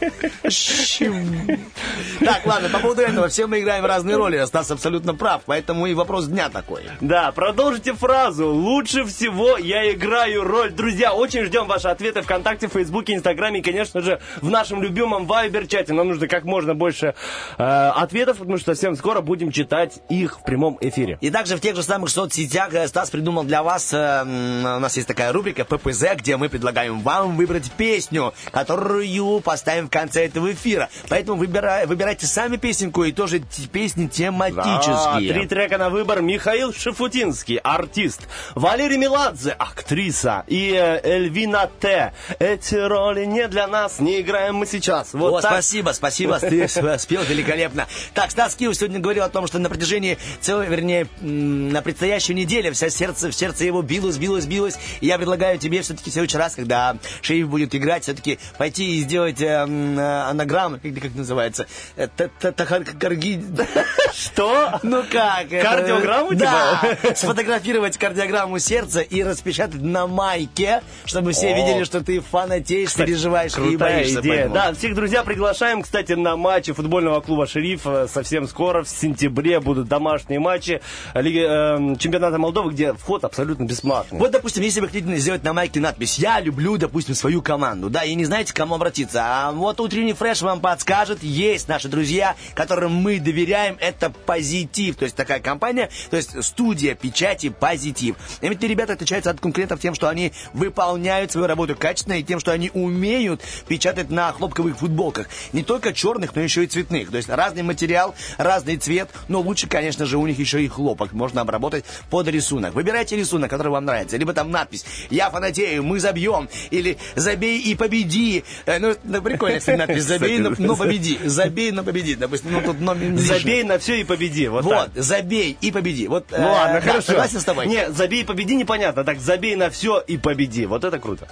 Так, ладно, по поводу этого. Все мы играем в разные роли. Стас абсолютно прав. Поэтому и вопрос дня такой. Да, продолжите фразу. Лучше всего я играю роль. Друзья, очень ждем ваши ответы ВКонтакте, Фейсбуке, Инстаграме и, конечно же, в нашем любимом Вайбер-чате. Нам нужно как можно больше э, ответов, потому что совсем скоро будем читать их в прямом эфире. И также в тех же самых соцсетях э, Стас придумал для вас, э, у нас есть такая рубрика ППЗ, где мы предлагаем вам выбрать песню, которую поставим в конце этого эфира. Поэтому выбирай- выбирайте сами песенку и тоже песни Да, тематические. три трека на выбор. Михаил Шафутинский, артист. Валерий Меладзе, актриса. И э, Эльвина Т. Эти роли не для нас, не играем мы сейчас. Вот О, так. спасибо, спасибо, ты спел великолепно. Так, Стас Киев сегодня говорил о том, что на протяжении целой, вернее, на предстоящей неделе вся сердце, в сердце его билось, билось, билось. И я предлагаю тебе все-таки в следующий раз, когда Шеев будет играть, все-таки пойти и сделать э, э, анаграмму, как, как называется, Э, та- та- тахакарги- Что? Ну как? Кардиограмму, Да. типа? Сфотографировать кардиограмму сердца и распечатать на майке, чтобы все видели, что ты фанатеешь, переживаешь и боишься. Да, всех, друзья, приглашаем, кстати, на матчи футбольного клуба «Шериф». Э, Совсем скоро, в сентябре, будут домашние матчи чемпионата Молдовы, где вход абсолютно бесплатный. Вот, допустим, если вы хотите сделать на майке надпись «Я люблю, допустим, свою команду», да, и не знаете, к кому обратиться, а вот утренний фреш вам подскажет, есть наши друзья, которым мы доверяем, это «Позитив», то есть такая компания, то есть студия печати «Позитив». И эти ребята отличаются от конкурентов тем, что они выполняют свою работу качественно и тем, что они умеют печатать на хлопковых футболках. Не только черных, но еще и цветных. То есть разный материал, разный цвет, но лучше, конечно же, у них еще и хлопок. Можно обработать под рисунок. Выбирайте рисунок, который вам нравится. Либо там надпись «Я фанатею, мы забьем». Или «Забей и победи». Э, Ну, это прикольно, кстати, надпись «Забей, но, но победи». «Забей, но победи». Допустим, ну тут но Забей на все и победи. Вот, Вот, так. забей и победи. Вот, Ну э, ладно, да, хорошо. Согласен с тобой? Не, забей и победи непонятно. Так, забей на все и победи. Вот это круто.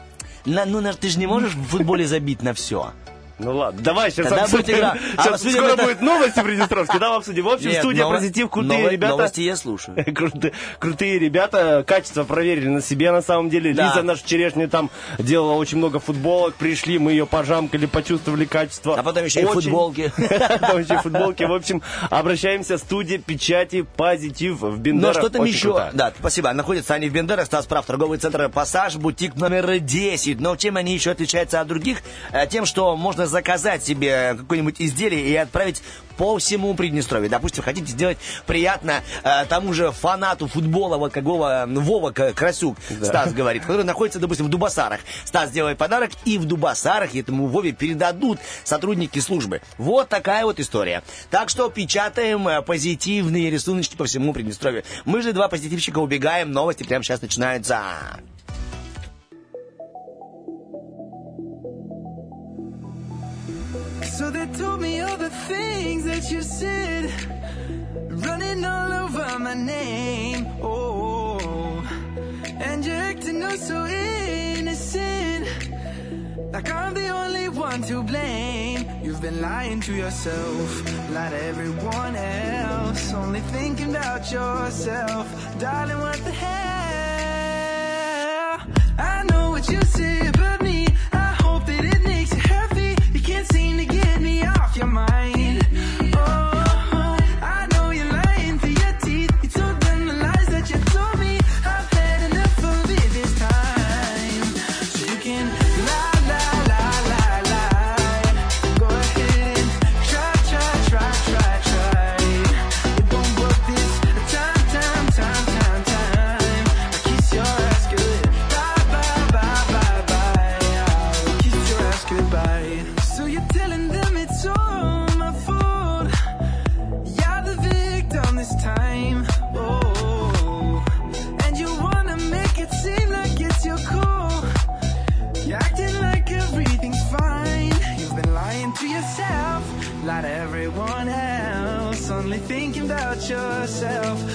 На- ну, ты же не можешь в футболе забить на все. Ну ладно, давай сейчас Тогда обсудим. будет игра. А Сейчас обсудим скоро это- будет новости Приднестровские, да, обсудим. В общем, Нет, студия ново- «Позитив», крутые ново- ребята. Новости я слушаю. Крутые, крутые ребята, качество проверили на себе на самом деле. Да. Лиза наша черешня там делала очень много футболок, пришли, мы ее пожамкали, почувствовали качество. А потом еще и Очень- футболки. Потом еще и футболки. В общем, обращаемся, студия печати «Позитив» в Но Бендерах. что там еще? крутая. Да, спасибо. Находятся они в Бендерах, Стас прав, торговый центр «Пассаж», бутик номер 10. Но чем они еще отличаются от других? Э, Тем, что можно заказать себе какое-нибудь изделие и отправить по всему Приднестровью. Допустим, хотите сделать приятно э, тому же фанату футбола, вот какого Вова Красюк, Стас говорит, который находится, допустим, в Дубасарах. Стас делает подарок, и в Дубасарах этому Вове передадут сотрудники службы. Вот такая вот история. Так что печатаем э, позитивные рисуночки по всему Приднестровью. Мы же два позитивщика убегаем, новости прямо сейчас начинаются. So they told me all the things that you said, running all over my name. Oh, and you're acting all so innocent, like I'm the only one to blame. You've been lying to yourself, not to everyone else, only thinking about yourself. Darling, what the hell? I know what you said, but yourself.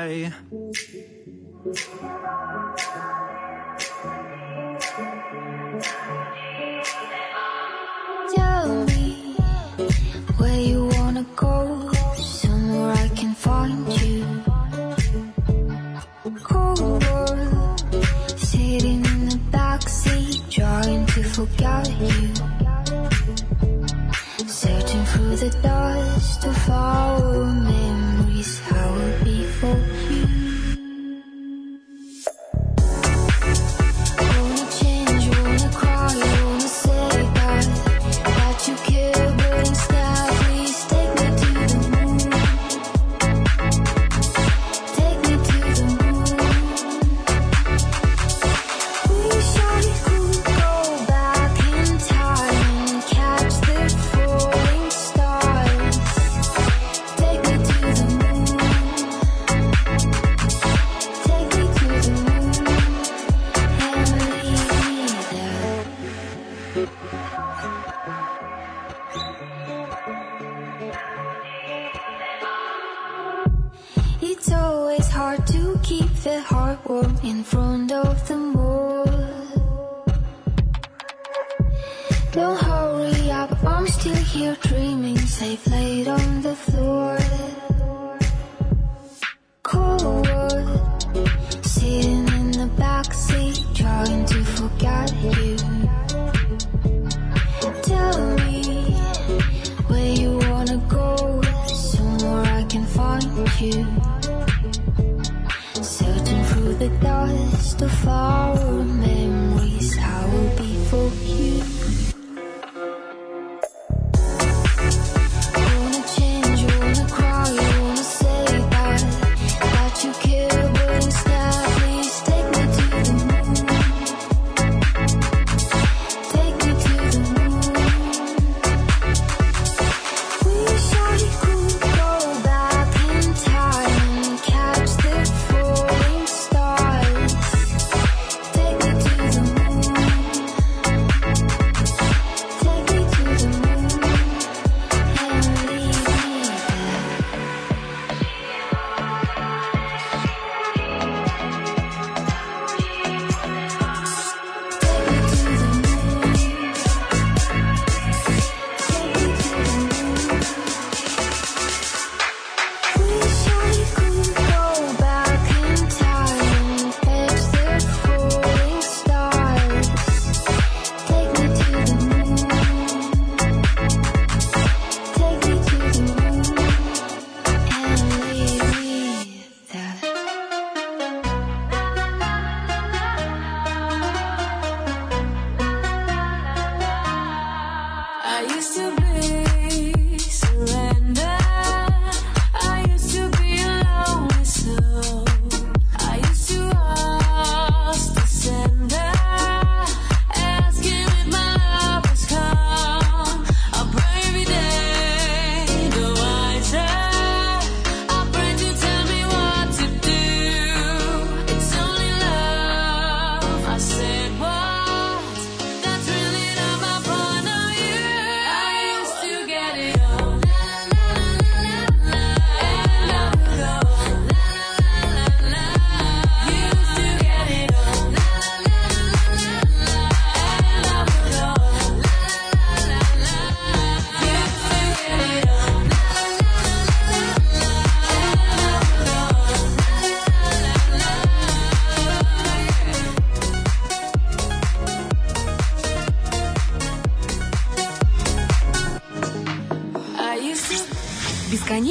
Bye.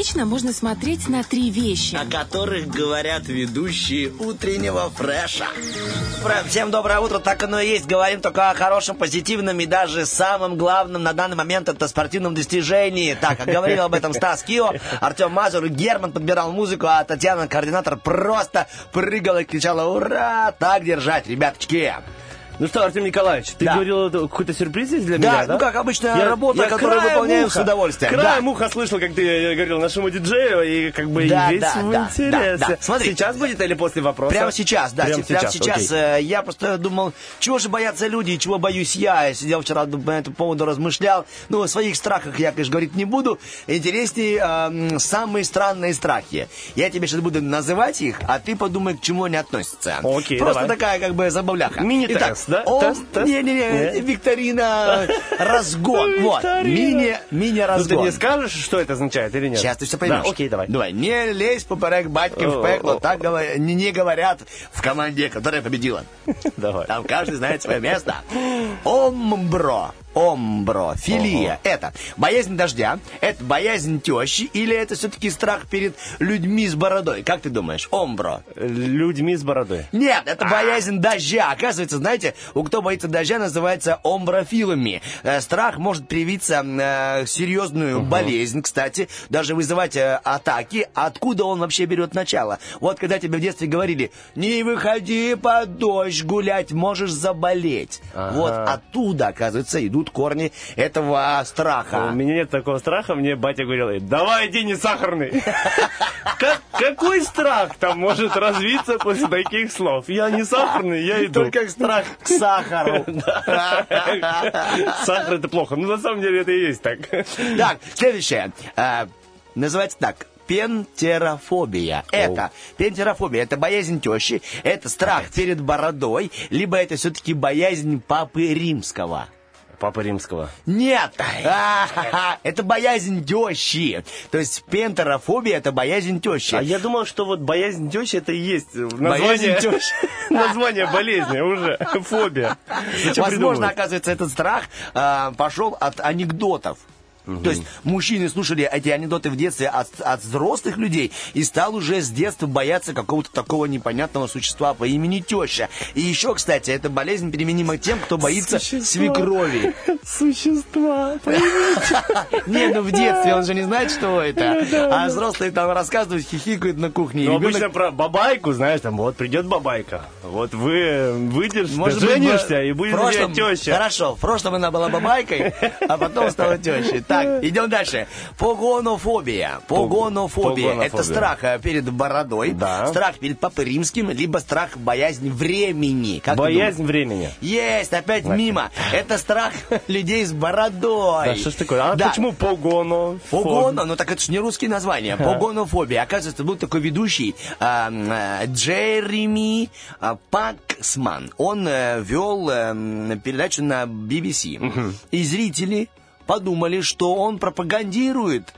Бесконечно можно смотреть на три вещи. о которых говорят ведущие утреннего фреша. Всем доброе утро, так оно и есть. Говорим только о хорошем, позитивном и даже самом главном на данный момент это спортивном достижении. Так, а говорил об этом Стас Кио, Артем Мазур, Герман подбирал музыку, а Татьяна, координатор, просто прыгала и кричала «Ура!» Так держать, ребяточки! Ну что, Артем Николаевич, ты Да. говорил, какой-то сюрприз есть для Да, меня, да? ну как обычная работа, которую краем выполняю уха- с удовольствием. Краем Да. уха слышал, как ты э, говорил нашему диджею, и как бы Да, и весь да, в да, интересе. да, да. Смотри. Сейчас будет или после вопроса? Прямо сейчас, да, Прямо прямо сейчас. окей. э, Я просто думал, чего же боятся люди, и чего боюсь я. Я сидел вчера по этому поводу, размышлял. Ну, о своих страхах я, конечно, говорить не буду. Интереснее э, самые странные страхи. Я тебе сейчас буду называть их, а ты подумай, к чему они относятся. Окей, Просто давай. такая, как бы, забавляха. Мини-тест, да? о, Тест, тест? Не-не-не, Не? викторина, разгон. Вот, Викторина. мини- Ну ты мини-разгон. мне скажешь, что это означает или нет? Сейчас ты все поймешь. Да, окей, давай. Давай. Не лезь поперек батьки в пекло. Так не, не говорят в команде, которая победила. Давай. Там каждый знает свое место. Омбро. Омбро. Филия. Это боязнь дождя, это боязнь тещи или это все-таки страх перед людьми с бородой? Как ты думаешь? Омбро. Людьми с бородой. Нет, это боязнь дождя. Оказывается, знаете, у кто боится дождя, называется омброфилами. Э, Страх может привиться э, серьезную болезнь, кстати, даже вызывать э, атаки. Откуда он вообще берет начало? Вот когда тебе в детстве говорили, не выходи под дождь гулять, можешь заболеть. Вот оттуда, оказывается, идут корни этого страха. У меня нет такого страха, мне батя говорил, давай иди не сахарный. Как- Какой страх там может развиться после таких слов? Я не сахарный, я иду. Только страх к сахару. Сахар это плохо. Ну, на самом деле, это и есть так. Так, следующее. Э, называется так. Пентерофобия. Это пентерофобия, это боязнь тещи, это страх перед бородой, либо это все-таки боязнь папы римского. Папа Римского. Нет, А-ха-ха. это боязнь тещи. То есть пентерофобия это боязнь тещи. А я думал, что вот боязнь тещи это и есть название, название болезни уже. Фобия. Возможно, оказывается, этот страх а, пошел от анекдотов. То есть мужчины слушали эти анекдоты в детстве от, от взрослых людей и стал уже с детства бояться какого-то такого непонятного существа по имени теща. И еще, кстати, эта болезнь применима тем, кто боится Существа. свекрови. Существа. Не, ну в детстве он же не знает, что это. А взрослые там рассказывают, хихикают на кухне. Ну, обычно про бабайку, знаешь, там, вот придет бабайка. Вот вы выдержите, Может быть, женишься, и будет теща. Хорошо, в прошлом она была бабайкой, а потом стала тещей. Так, идем дальше. Погонофобия. Погонофобия. Это страх э, перед бородой, Да. страх перед папой римским, либо страх, боязнь времени. Как Боязнь времени. Есть, опять мимо. Это страх людей с бородой. Да что ж такое? А Да. почему погоно? Погоно, ну так это ж не русские названия. Погонофобия. Оказывается, был такой ведущий а, а, Джереми а, Паксман. Он э, вел эм, передачу на BBC. И зрители подумали, что он пропагандирует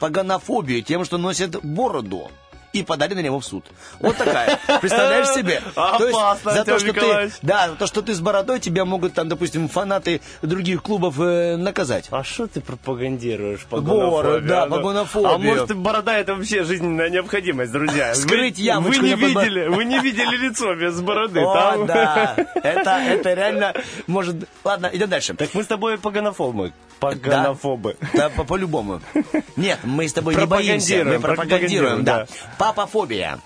погонофобию тем, что носит бороду. И подали на него в суд. Вот такая. Представляешь себе? То есть Опасно, за то, что ты, да, то, что ты с бородой, тебя могут там, допустим, фанаты других клубов э, наказать. А что ты пропагандируешь погонофобию? да, А ну, погонофобию. А может, борода это вообще жизненная необходимость, друзья? Скрыть ямочку Вы не видели, вы не видели лицо без бороды. О, да. Это, это реально может... Ладно, идем дальше. Так мы с тобой погонофобы. Погонофобы. Да, по- по-любому. Нет, мы с тобой не боимся. Мы Пропагандируем, пропагандируем, да. Папофобия.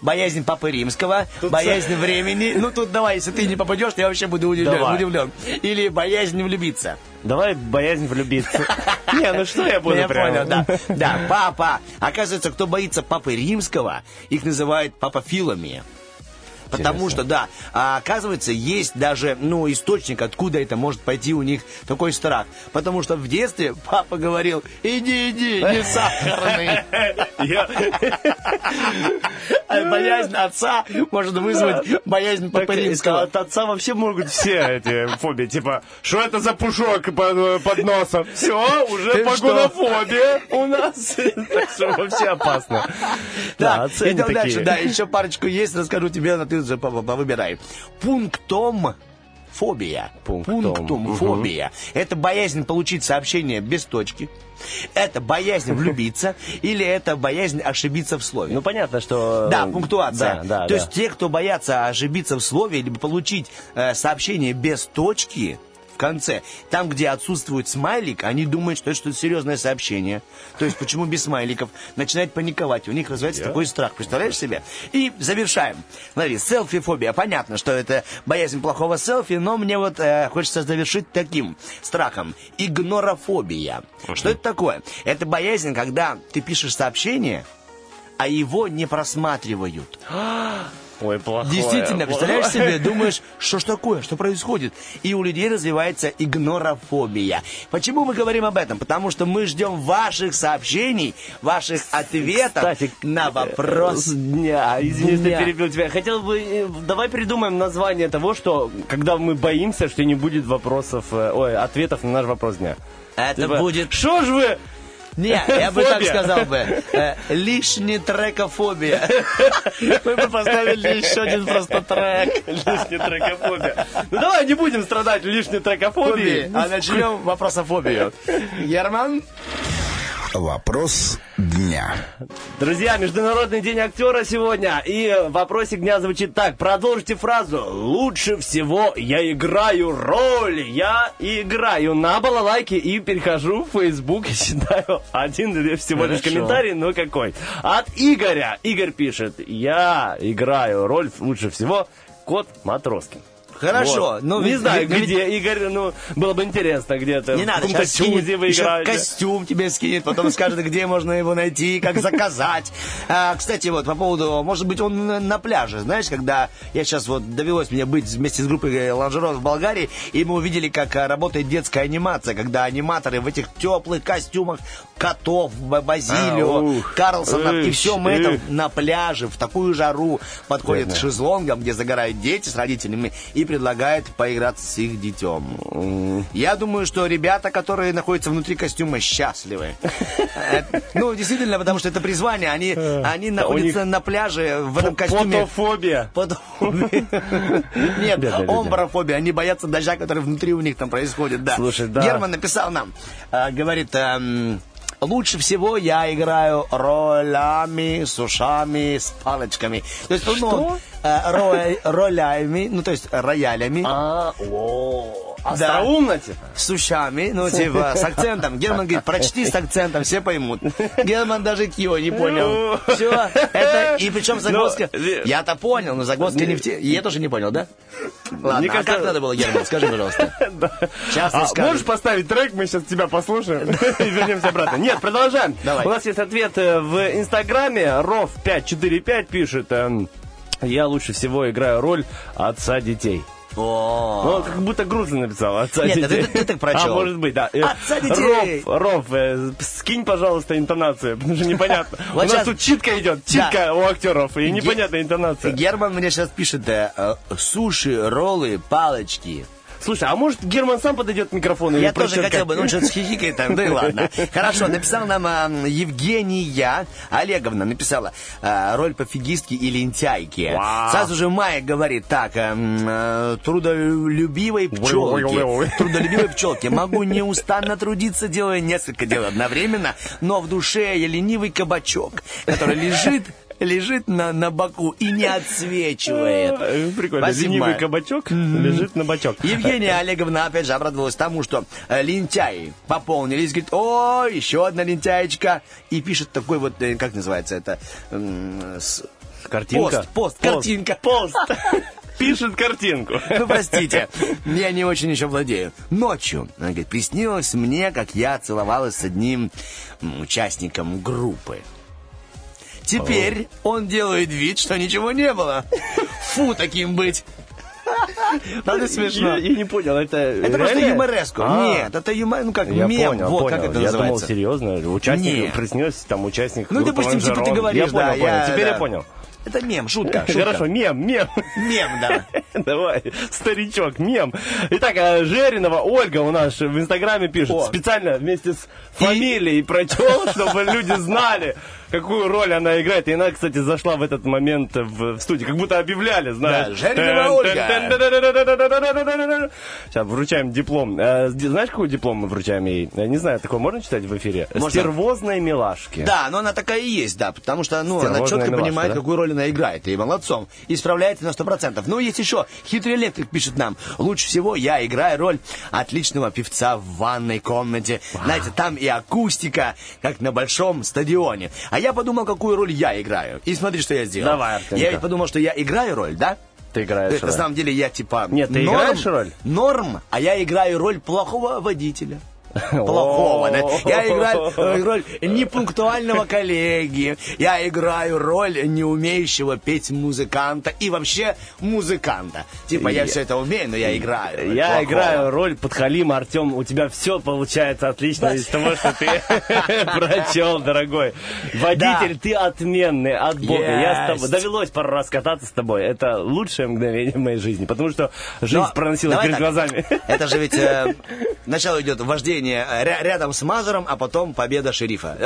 Боязнь Папы Римского, боязнь времени. Ну тут давай, если ты не попадешь, я вообще буду удивлен. Давай. удивлен. Или боязнь влюбиться. Давай боязнь влюбиться. Не, ну что я буду Я понял, да. Да, папа. Оказывается, кто боится Папы Римского, их называют папофилами. Потому что, да, а оказывается, есть даже, ну, источник, откуда это может пойти у них такой страх. Потому что в детстве папа говорил, иди, иди, не сахарный. А боязнь отца может вызвать боязнь Папы Римского. От отца вообще могут все эти фобии. Типа, что это за пушок под, носом? Все, уже погонофобия у нас. Так что вообще опасно. Да, идем дальше. Да, еще парочку есть, расскажу тебе, но ты по- выбирай. Пунктом фобия. Пунктом. фобия. Это боязнь получить сообщение без точки. Это боязнь влюбиться или это боязнь ошибиться в слове. Ну, понятно, что... Да, пунктуация. Да, да, То да. есть те, кто боятся ошибиться в слове, либо получить э, сообщение без точки конце, там, где отсутствует смайлик, они думают, что это что-то серьезное сообщение. То есть почему без смайликов? Начинают паниковать. У них развивается такой страх. Представляешь себе? И завершаем. Смотри, селфи-фобия. Понятно, что это боязнь плохого селфи, но мне вот э, хочется завершить таким страхом. Игнорофобия. Что это такое? Это боязнь, когда ты пишешь сообщение, а его не просматривают. Ой, плохое. Действительно, представляешь себе, думаешь, что ж такое, что происходит? И у людей развивается игнорофобия. Почему мы говорим об этом? Потому что мы ждем ваших сообщений, ваших ответов Кстати, на вопрос. С дня. Извини, что перебил тебя. Хотел бы... э, Давай придумаем название того, что когда мы боимся, что не будет вопросов... э, Ой, ответов на наш вопрос дня. Это Типа, будет... Что ж вы... Не, я бы так сказал бы. э, лишний трекофобия. Мы бы поставили еще один просто трек. Лишняя трекофобия. Ну давай не будем страдать лишней трекофобией. А начнем вопрософобию. Герман? Вопрос дня. Друзья, Международный день актера сегодня. И вопросик дня звучит так. Продолжите фразу. Лучше всего я играю роль. Я играю на балалайке и перехожу в Facebook и читаю один всего лишь Хорошо. комментарий, но какой. От Игоря. Игорь пишет. Я играю роль лучше всего кот Матроскин. Хорошо. Вот. Ну, не ведь- знаю, ведь- где Игорь, ну, было бы интересно где-то. Не надо, сейчас скинет, вы еще играете. костюм тебе скинет, потом скажет, где можно его найти, как заказать. А, кстати, вот по поводу, может быть, он на- пляже, знаешь, когда я сейчас вот довелось мне быть вместе с группой э, лонжерон в Болгарии, и мы увидели, как а, работает детская анимация, когда аниматоры в этих теплых костюмах котов, Базилио, А, Карлсона, и все мы это на пляже в такую жару подходят к шезлонгам, где загорают дети с родителями и предлагают поиграться с их детем. Я думаю, что ребята, которые находятся внутри костюма, счастливы. Э, Ну, действительно, потому что это призвание. Они, они находятся на пляже в этом костюме. Фотофобия. Потофобия. Нет, омброфобия. Они боятся дождя, который внутри у них там происходит. Да. Слушай, да. Герман написал нам, э, говорит, эм, лучше всего я играю ролями, с ушами, с палочками. То есть, ну, э, ро- ролями, ну, то есть роялями. А, о, Да. остроумно типа. С ушами, ну, типа, с акцентом. Герман говорит, прочти с акцентом, все поймут. Герман даже Кио не понял. Все, это, и причем загвоздка... Ну, э, Я-то понял, но загвоздка не в те... Я тоже не понял, да? Ладно, а как надо было, Герман, скажи, пожалуйста. Сейчас А, расскажешь. можешь поставить трек, мы сейчас тебя послушаем и вернемся обратно. Нет, продолжаем. Давай. У нас есть ответ э, в Инстаграме. Ров545 пишет. эм, Я лучше всего играю роль отца детей. О. Ну, как будто грустно написал отца Нет, детей. это ты- ты так прочел. А, может быть, да. Э, Отца детей. Ров, Ров, э, скинь, пожалуйста, интонацию, потому что непонятно. У нас тут читка идет, читка у актеров, и непонятная интонация. Герман мне сейчас пишет, э, суши, роллы, палочки. Слушай, а может Герман сам подойдет к микрофону? Я тоже прочет, хотел бы, ну что-то хихикает там, да и ладно. Хорошо, написал нам а, Евгения Олеговна, написала а, роль пофигистки и лентяйки. Вау. Сразу же Майя говорит так, а, трудолюбивой пчелки, трудолюбивой пчелки, могу неустанно трудиться, делая несколько дел одновременно, но в душе я ленивый кабачок, который лежит лежит на, на боку и не отсвечивает. Э, Прикольно. Спасибо, Ленивый кабачок лежит на бочок. Евгения Олеговна опять же обрадовалась тому, что э, лентяи пополнились. Говорит, о, еще одна лентяечка. И пишет такой вот, э, как называется это? Картинка. Пост, пост, картинка. Пост. Пишет картинку. Ну, простите, я не очень еще владею. Ночью, она говорит, приснилось мне, как я целовалась с одним участником группы. Теперь он делает вид, что ничего не было. Фу, таким быть. Правда смешно? Я, я не понял, это Это просто юмореско. А, Нет, это юмор, ну как Я мем. понял, вот понял. как это я думал, называется. серьезно, участник, Нет. приснился там участник Ну, группы допустим, типа ты говоришь, я понял, да, понял. я- Теперь да. я понял. Это мем, шутка, шутка. Хорошо, мем, мем. Мем, да. Давай, старичок, мем. Итак, а, Жеринова Ольга у нас в Инстаграме пишет. О. Специально вместе с фамилией прочел, чтобы люди знали, какую роль она играет. И она, кстати, зашла в этот момент в студию, как будто объявляли, знаешь. Да, Ольга. Сейчас вручаем диплом. Э, ди- Знаешь, какой диплом мы вручаем ей? Я не знаю, такое можно читать в эфире? Можно. Стервозной милашки. Да, но она такая и есть, да, потому что, ну, она четко милашка, понимает, да? какую роль она играет, и молодцом, и справляется на 100%. Ну, есть еще, хитрый электрик пишет нам, лучше всего я играю роль отличного певца в ванной комнате. Знаете, там и акустика, как на большом стадионе. А я подумал, какую роль я играю. И смотри, что я сделал. Давай, Артемка. Я ведь подумал, что я играю роль, да? Ты играешь на роль. самом деле я типа Нет, ты норм, играешь роль? Норм, а я играю роль плохого водителя. Плохого. да. Я играю э, роль непунктуального коллеги. Я играю роль не умеющего петь музыканта и вообще музыканта. Типа я все это умею, но я играю. Я плохого. играю роль подхалима, Артем, у тебя все получается отлично из того, что ты прочел, дорогой. Водитель, ты отменный, от бога. Я с тобой, Есть. довелось пару раз кататься с тобой. Это лучшее мгновение в моей жизни, потому что жизнь Но проносилась перед так. глазами. Это же ведь э, сначала идет вождение э, ря- рядом с Мазером, а потом победа шерифа.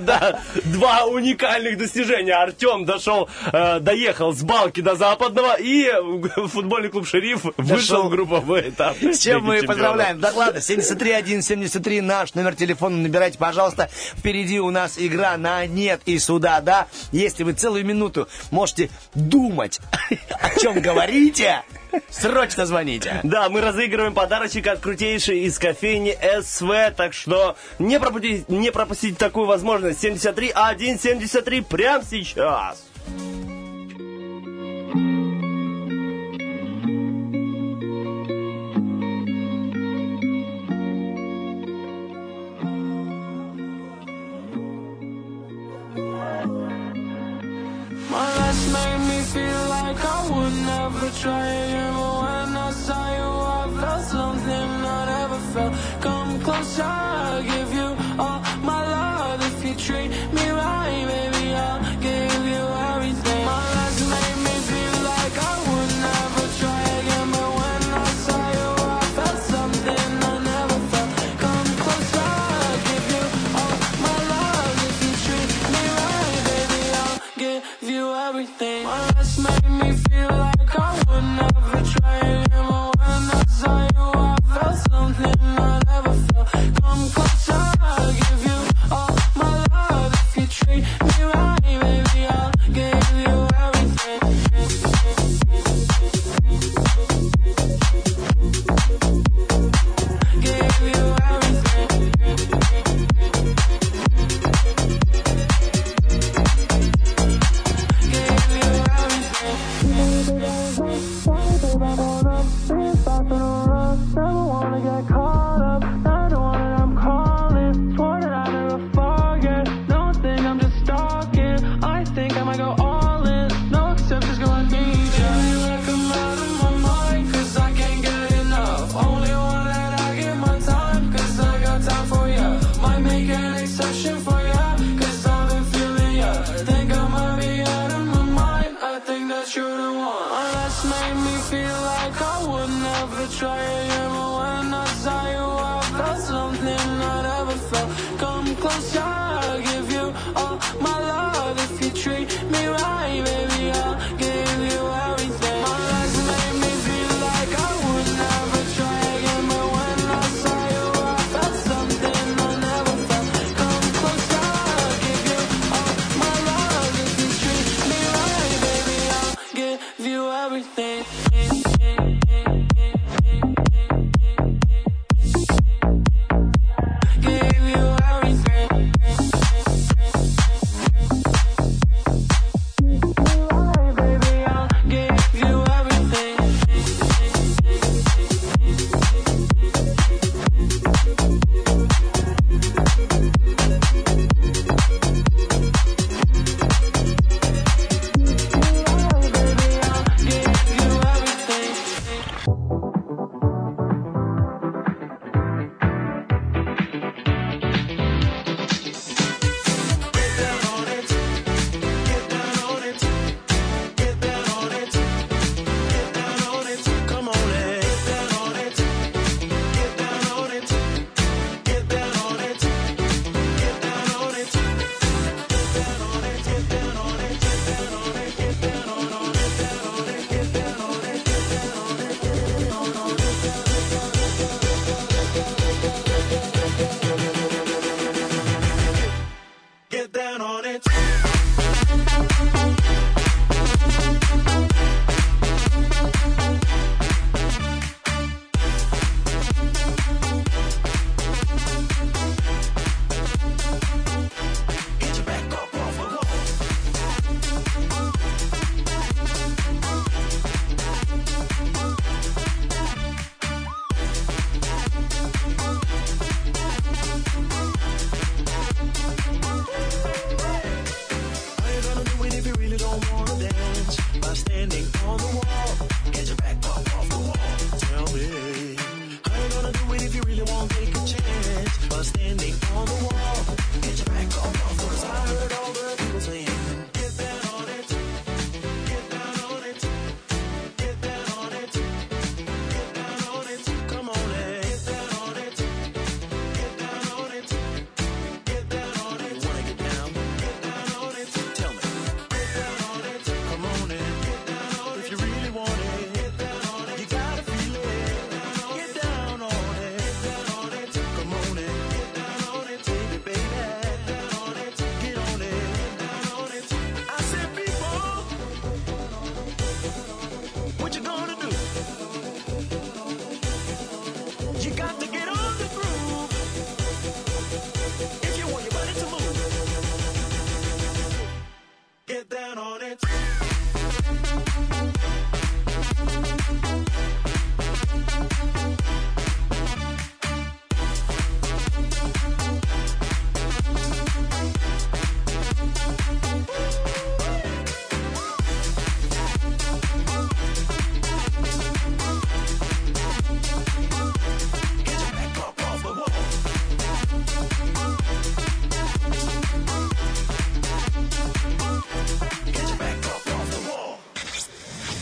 Да, два уникальных достижения. Артем дошел, э, доехал с балки до западного, и футбольный клуб «Шериф» вышел в групповой этап. С чем мы поздравляем. Да ладно, 73173 наш номер телефона. Набирайте, пожалуйста. Впереди у нас игра на нет и сюда, да. Если вы целую минуту можете думать, о чем говорите, срочно звоните. Да, мы разыгрываем подарочек от крутейшей из кофейни СВ, так что не пропустите, не пропустите такую возможность. 73 173 прямо сейчас. My feel like I would never try again. But when I saw you, I felt something I never felt. Come closer, I'll give you all my love. If you treat me right, baby, come, come.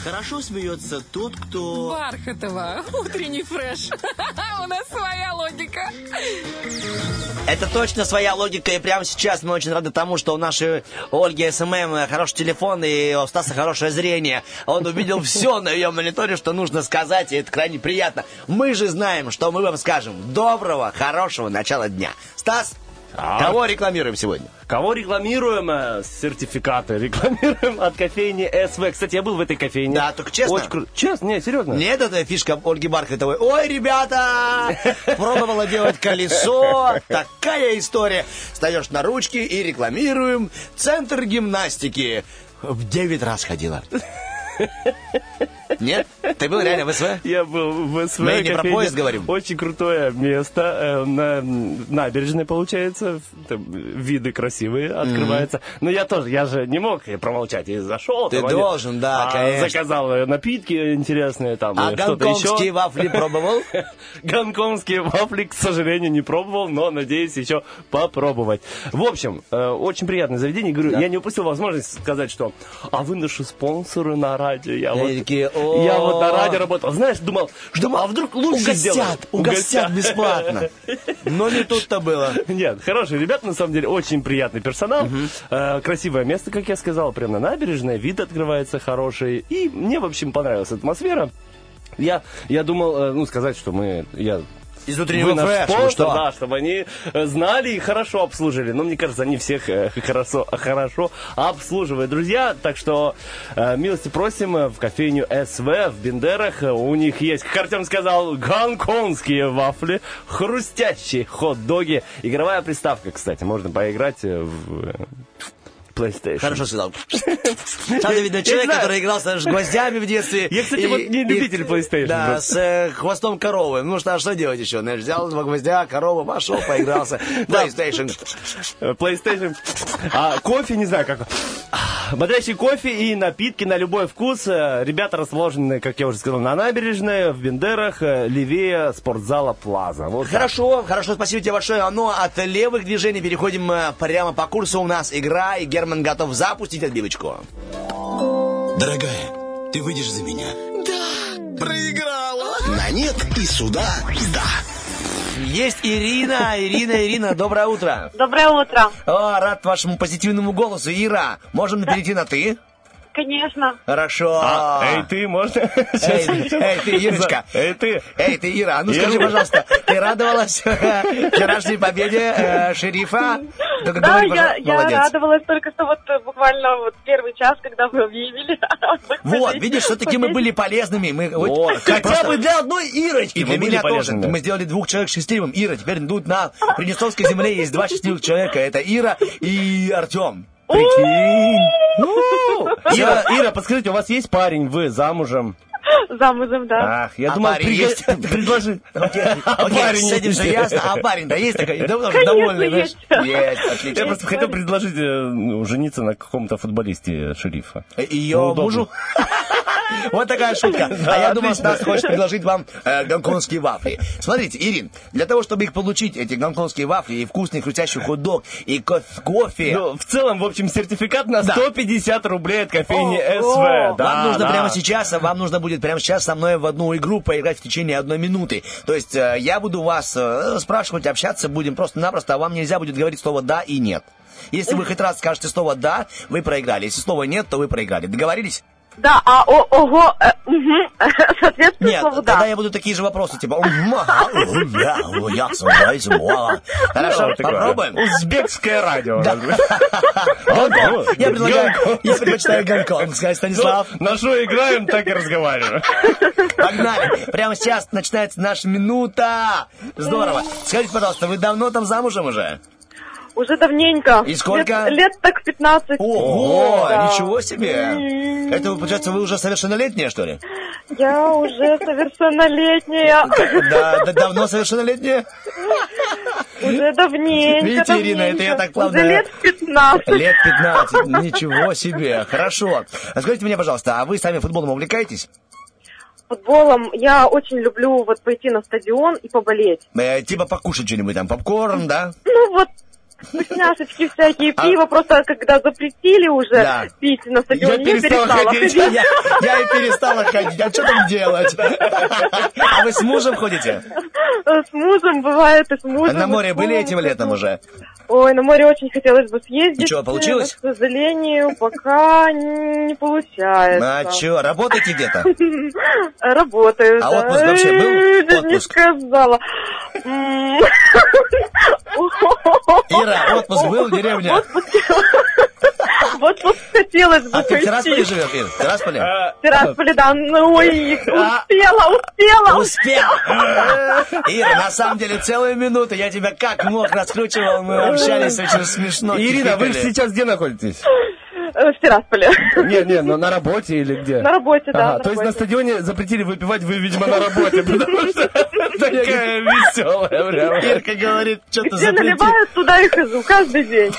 Хорошо смеется тот, кто... Бархатова, утренний фреш. У нас своя логика. Это точно своя логика, и прямо сейчас мы очень рады тому, что у нашей Ольги SMM хороший телефон, и у Стаса хорошее зрение. Он увидел все на ее мониторе, что нужно сказать, и это крайне приятно. Мы же знаем, что мы вам скажем. Доброго, хорошего начала дня. Стас, Так. кого рекламируем сегодня? Кого рекламируем? Э, Сертификаты рекламируем от кофейни СВ. Кстати, я был в этой кофейне. Да, только честно? Очень круто. Честно, не, серьезно. Нет, это фишка Ольги Бархатовой. Ой, ребята, пробовала делать колесо. Такая история. Встаешь на ручки и рекламируем центр гимнастики. В 9 раз ходила. Нет? Ты был реально в СВ? Я был в СВ. Мы не про поезд говорим. Очень крутое место. э, На набережной, получается. Виды красивые открываются. Но я тоже, я же не мог промолчать. И зашел. Ты должен, да, а, конечно. Заказал напитки интересные. Там, А э, гонконгские вафли пробовал? Гонконгские вафли, к сожалению, не пробовал, но надеюсь еще попробовать. В общем, э, очень приятное заведение. Говорю, я не упустил возможность сказать, что а вы наши спонсоры на радио. Я, вот, такие. Я вот на радио работал. Знаешь, думал, что а вдруг лучше сделают? Угостят, угостят бесплатно. Но не тут-то было. Нет, хорошие ребята, на самом деле, очень приятный персонал. Э, красивое место, как я сказал, прямо на набережной, вид открывается хороший. И мне, в общем, понравилась атмосфера. Я, я думал, э, ну, сказать, что мы, я Из утреннего ну спонсор, что? да, чтобы они э, знали и хорошо обслуживали. Но мне кажется, они всех э, хорошо, хорошо обслуживают. Друзья, так что э, милости просим в кофейню СВ в Бендерах. У них есть, как Артем сказал, гонконгские вафли, хрустящие хот-доги. Игровая приставка, кстати, можно поиграть в PlayStation. Хорошо сказал. Там видно человек, который играл с гвоздями в детстве. Я, кстати, вот не любитель PlayStation Да, с э, хвостом коровы. Ну что, а что делать еще? Взял два гвоздя, корова, пошел, поигрался. PlayStation. PlayStation. А кофе, не знаю, как... Бодрящий кофе и напитки на любой вкус. Э, Ребята расположены, как я уже сказал, на набережной, в Бендерах, э, левее спортзала Плаза. Вот так. Хорошо, хорошо, спасибо тебе большое. Ну, от левых движений переходим прямо по курсу. У нас игра, и Герман готов запустить отбивочку. Дорогая, ты выйдешь за меня? Да. Проиграла. На нет и сюда да. Есть Ирина, Ирина, Ирина, доброе утро. Доброе утро. О, рад вашему позитивному голосу. Ира, можем перейти на «ты»? Конечно. Хорошо. А, эй, ты, можно? Эй, эй, ты, Ирочка. Эй, ты. Эй, ты, Ира, а ну скажи, пожалуйста, ты радовалась э, вчерашней победе э, шерифа? Да, я, радовалась только что вот э, буквально вот первый час, когда вы объявили. Вот, видишь, все-таки мы были полезными. Мы, хотя бы для одной Ирочки. И для меня тоже. Мы сделали двух человек счастливым. Ира, теперь тут на Приднестровской земле есть два счастливых человека. Это Ира и Артем. Прикинь. Ира, Ира, подскажите, у вас есть парень, вы замужем? Замужем, да. Ах, я А думал, парень приго- есть? предложи. Окей, А окей, парень с этим есть? все ясно. А парень-то есть такой? Да, Конечно, довольный, знаешь? есть. Есть, Я отлично. просто хотел предложить э, ну, жениться на каком-то футболисте шерифа. Ее мужу? Вот такая шутка. А я думал, Стас хочет предложить вам э, гонконгские вафли. Смотрите, Ирин, для того, чтобы их получить, эти гонконгские вафли, и вкусный хрустящий хот-дог, и коф- кофе, Ну, в целом, в общем, сертификат на Да. 150 рублей от кофейни СВ. Вам нужно прямо сейчас, вам нужно будет прямо сейчас со мной в одну игру поиграть в течение одной минуты. То есть э, я буду вас э, спрашивать, общаться будем просто-напросто, а вам нельзя будет говорить слово «да» и «нет». Если вы хоть раз скажете слово «да», вы проиграли. Если слова «нет», то вы проиграли. Договорились? Да, а о, ого, э, мгм, соответственно, Нет, слову тогда да. я буду такие же вопросы, типа. Хорошо, такое. попробуем? Узбекское радио. Я предлагаю, я предпочитаю гонконгское, Станислав. Ну, На что играем, так и разговариваем. Погнали. Прямо сейчас начинается наша минута. Здорово. Скажите, пожалуйста, вы давно там замужем уже? Уже давненько. И сколько? Лет, лет так 15. Ого, Да. ничего себе. Это, получается, вы уже совершеннолетняя, что ли? Я уже совершеннолетняя. Да, да, давно совершеннолетняя? Уже давненько. Видите, Ирина, это я давненько. так плавно- Уже лет 15. Лет 15. Ничего себе. Хорошо. А скажите мне, пожалуйста, а вы сами футболом увлекаетесь? Футболом я очень люблю вот пойти на стадион и поболеть. Э, типа покушать что-нибудь там, попкорн, да? Ну вот вкусняшечки всякие, А- пиво просто когда запретили уже Да. пить на стадионе, я, перестал перестала ходить. ходить. Я, я и перестала ходить. А что там делать? А вы с мужем ходите? С мужем бывает, и с мужем. На и море были этим летом уже? Ой, на море очень хотелось бы съездить. И чё, получилось? но, К сожалению, пока не получается. А что, работаете где-то? Работаю, А отпуск вообще был? Чуть не Отпуск? сказала. М. Ира, отпуск был в деревне? В отпуск хотелось бы А ты в Тирасполе живешь, Ир? В Тирасполе? В Тирасполе, да. Ну, ой, А. успела, успела. Успел! Ира, на самом деле, целую минуту я тебя как мог раскручивал, мы общались очень смешно. Ирина, вы сейчас где находитесь? Э, В Тирасполе. Не, не, но на работе или где? На работе, да. Ага, на то есть на стадионе запретили выпивать, вы, видимо, на работе, потому что такая веселая прям. Ирка говорит, что-то Где запретил. наливают, туда и хожу, каждый день.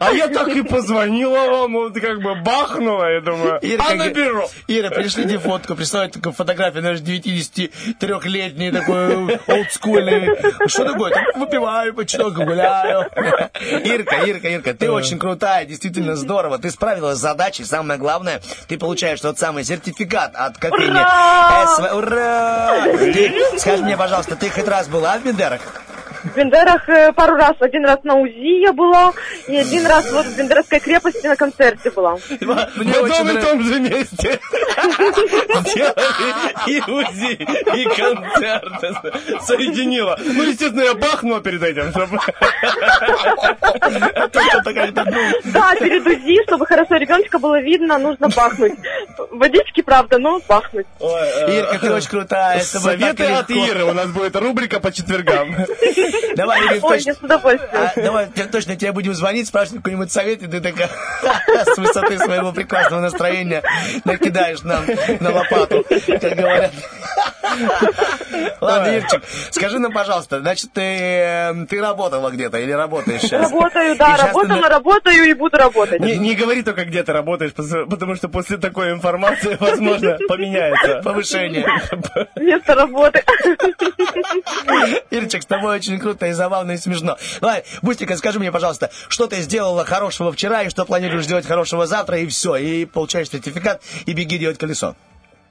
А? Я так и позвонила вам, вот как бы бахнула, я думаю, Ирка, а наберу. Ира, пришлите фотку, присылают такую фотографию, наш 93-летний такой олдскульный. Что такое? Там выпиваю, почток гуляю. Ирка, Ирка, Ирка, ты очень крутая, действительно здорово. Ты справилась с задачей, самое главное, ты получаешь тот самый сертификат от кофейни Ура! Ура! Ты, скажи мне, пожалуйста, ты хоть раз была в Бендерах? В Бендерах э, пару раз. Один раз на УЗИ я была, и один раз вот в Бендерской крепости на концерте была. Мне В одном и том же месте. И УЗИ, и концерт. Соединила. Ну, естественно, я бахнула перед этим, чтобы... Да, перед УЗИ, чтобы хорошо ребеночка было видно, нужно бахнуть. Водички, правда, но бахнуть. Ирка, ты очень крутая. Советы от. Иры. У нас будет рубрика по четвергам. Давай, Ой, точно. я с удовольствием. А, давай, точно тебе будем звонить, спрашивать какой-нибудь совет, и ты такая с высоты своего прекрасного настроения накидаешь нам на лопату, как говорят. Ладно, Ирчик, скажи нам, пожалуйста, значит, ты, э, ты работала где-то или работаешь сейчас? Работаю, И да, ты работала, на- работаю и буду работать. Не, не говори только, где ты работаешь, потому что после такой информации, возможно, поменяется. Повышение. Место работы. Ирчик, с тобой очень круто и забавно и смешно. Давай, быстренько скажи мне, пожалуйста, что ты сделала хорошего вчера и что планируешь сделать хорошего завтра, и все, и получаешь сертификат, и беги делать колесо.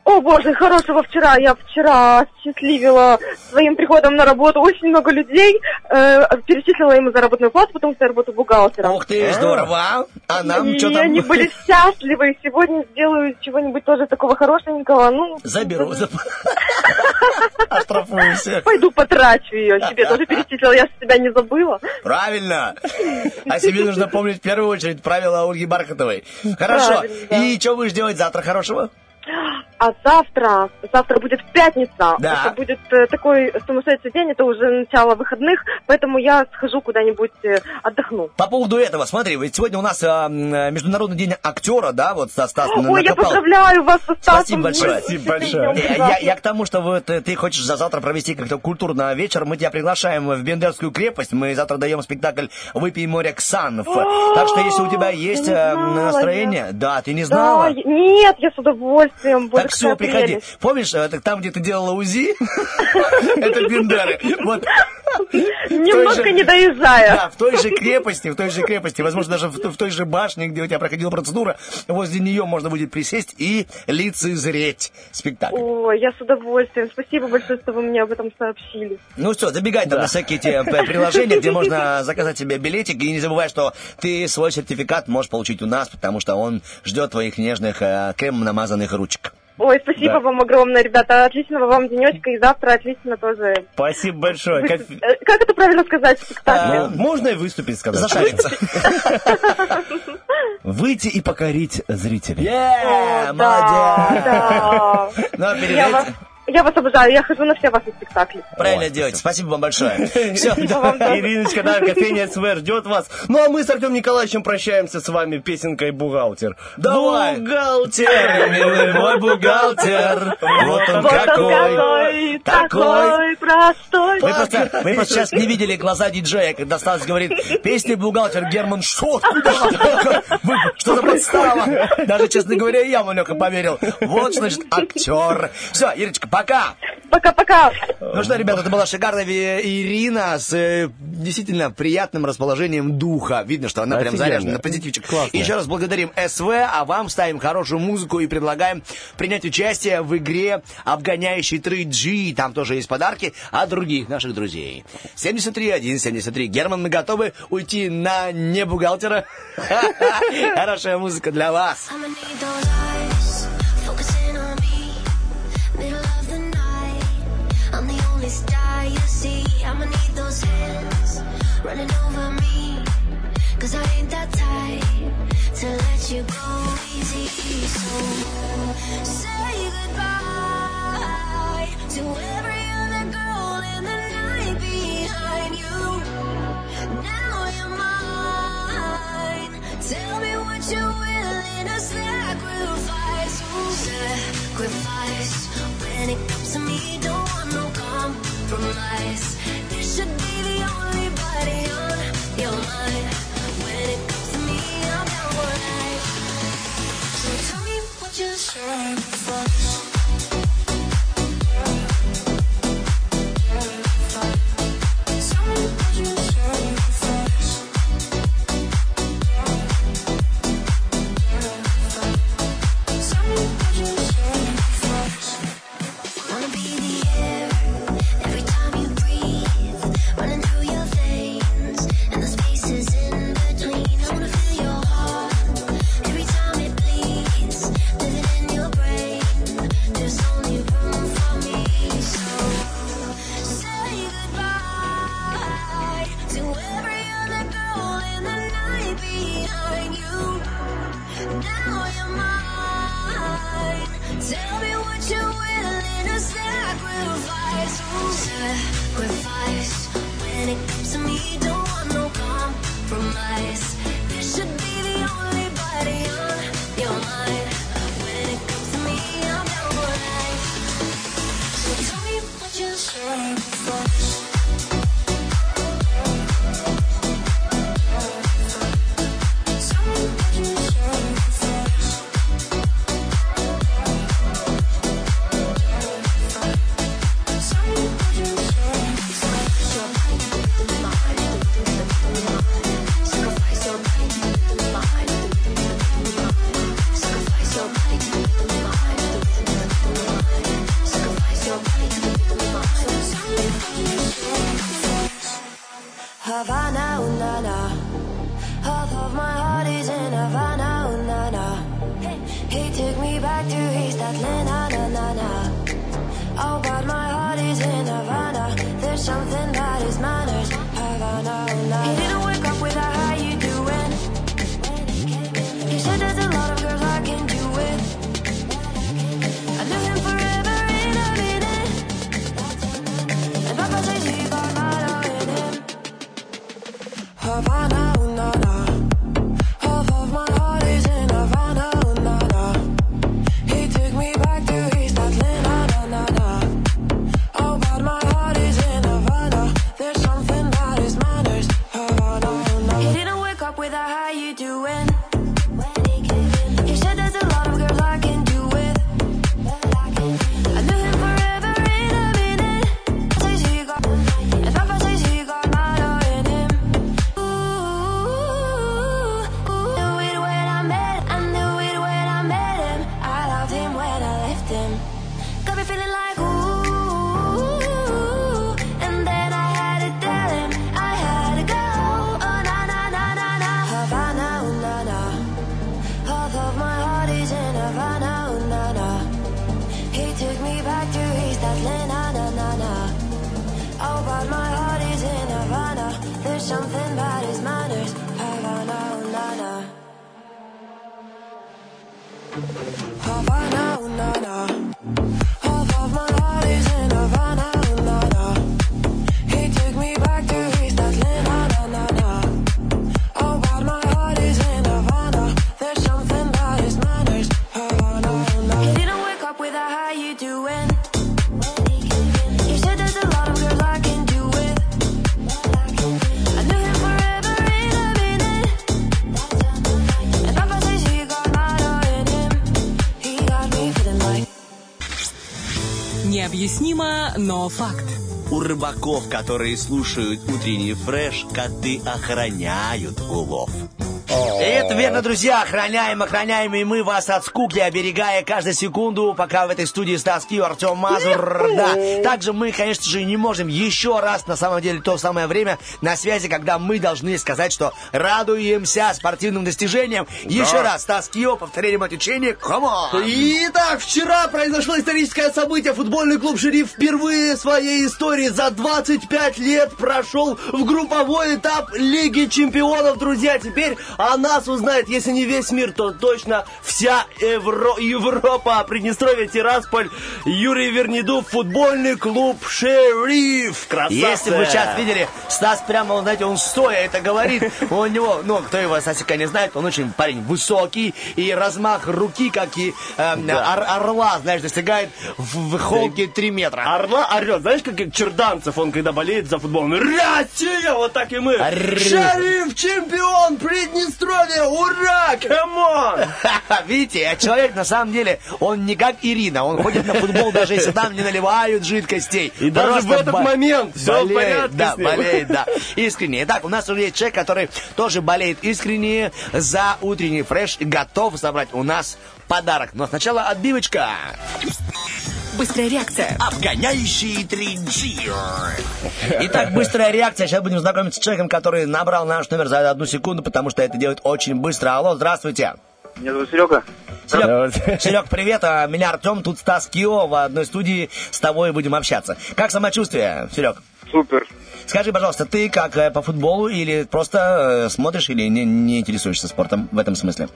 О, боже, хорошего вчера. Я вчера счастливила своим приходом на работу очень много людей. э, перечислила им заработную плату, потому что я работаю бухгалтером. Ух ты, здорово. А нам и что там? они были счастливы. Сегодня сделаю чего-нибудь тоже такого хорошенького. Ну, Заберу. Оштрафую всех. пойду потрачу ее. Себе тоже перечислила. Я же себя не забыла. Правильно. А себе нужно помнить в первую очередь правила Ольги Бархатовой. Хорошо. И что будешь делать завтра хорошего? А завтра, завтра будет пятница. Да. Это будет э, такой сумасшедший день, это уже начало выходных, поэтому я схожу куда-нибудь э, отдохну. По поводу этого, смотри, ведь сегодня у нас э, Международный день актера, да, вот Стас Стас Ой, я накопал. поздравляю вас со Стасом. Спасибо большое. Спасибо большое. Я, я- я к тому, что вот э, ты хочешь за завтра провести как-то культурно вечер, мы тебя приглашаем в Бендерскую крепость, мы завтра даем спектакль «Выпей море Ксанов». Так что если у тебя есть э, знала настроение, да, ты не Да, знала? я- нет, я с удовольствием. Боже, Так все, какая приходи. прелесть. Помнишь, э, там, где ты делала УЗИ, это Бендеры. Вот. Немножко не доезжая. Да, в той же крепости, в той же крепости, возможно, даже в, той же башне, где у тебя проходила процедура, возле нее можно будет присесть и лицезреть спектакль. Ой, я с удовольствием. Спасибо большое, что вы мне об этом сообщили. Ну что, забегай там на всякие эти э, приложения, где можно заказать себе билетик, и не забывай, что ты свой сертификат можешь получить у нас, потому что он ждет твоих нежных э, кремом намазанных ручек. Ой, спасибо Да. вам огромное, ребята. Отличного вам денечка и завтра отлично тоже. Спасибо большое. Как, Э, Как это правильно сказать в спектакле? ну, можно и выступить сказать? Зашариться. Выйти и покорить зрителей. О, молодец! да, Ну, да. а перед Я вас, обожаю, я хожу на все ваши спектакли. Правильно делаете. Спасибо вам большое. Все, Ириночка, да, кофейня СВ ждет вас. Ну а мы с Артем Николаевичем прощаемся с вами песенкой «Бухгалтер». Давай. Бухгалтер, милый мой бухгалтер, вот он какой, такой. такой простой. Мы просто, мы просто сейчас не видели глаза диджея, когда Стас говорит, песня «Бухгалтер» Герман, что? Что за подстава? Даже, честно говоря, я маленько поверил. Вот, значит, актер. Все, Ирочка, пока. Пока-пока. Ну что, ребята, это была шикарная Ирина с э, действительно приятным расположением духа. Видно, что она прям Офигенно. заряжена на позитивчик. Классно. Еще раз благодарим СВ, а вам ставим хорошую музыку и предлагаем принять участие в игре «Обгоняющий 3G». Там тоже есть подарки от других наших друзей. 73 73. Герман, мы готовы уйти на не бухгалтера? Хорошая музыка для вас. bonito. Но факт. У рыбаков, которые слушают утренний фреш, коты охраняют улов. И это верно, друзья. Охраняем, охраняем и мы вас от скуки, оберегая каждую секунду, пока в этой студии Стас Кио, Артем Мазур. Да. Также мы, конечно же, не можем еще раз, на самом деле, то самое время на связи, когда мы должны сказать, что радуемся спортивным достижениям. Еще раз, Стас Кио, повторение по течению. Come on! Итак, вчера произошло историческое событие. Футбольный клуб «Шериф» впервые в своей истории за 25 лет прошел в групповой этап Лиги Чемпионов. Друзья, теперь о нас узнает, если не весь мир, то точно вся Евро- Европа. Приднестровье, Тирасполь, Юрий Вернидов, футбольный клуб «Шериф». Красавцы! Если бы сейчас видели, Стас прямо, знаете, он стоя это говорит. У него, ну, кто его, Стасика не знает, он очень парень высокий, и размах руки, как и эм, ор- орла, знаешь, достигает в, в холке 3 метра. Орла орет. Знаешь, как Черданцев, он когда болеет за футбол, он Россия! Вот так и мы. «Шериф чемпион Приднестровья! Ура! Come on!» Видите, а человек на самом деле, он не как Ирина, он ходит на футбол, даже если там не наливают жидкостей. И даже в этот момент всё в порядке Да, болеет, да. Искренне. Итак, у нас уже есть человек, который тоже болеет искренне за утренний фреш и готов забрать у нас подарок. Но сначала отбивочка. Быстрая реакция. Обгоняющий 3G. Итак, быстрая реакция. Сейчас будем знакомиться с человеком, который набрал наш номер за одну секунду, потому что это делает очень быстро. Алло, здравствуйте. Меня зовут Серега. Серег, Серег, привет. а, Меня Артем, тут Стас Кио. В одной студии с тобой будем общаться. Как самочувствие, Серег? Супер. Скажи, пожалуйста, ты как э, по футболу или просто э, смотришь или не, не интересуешься спортом в этом смысле?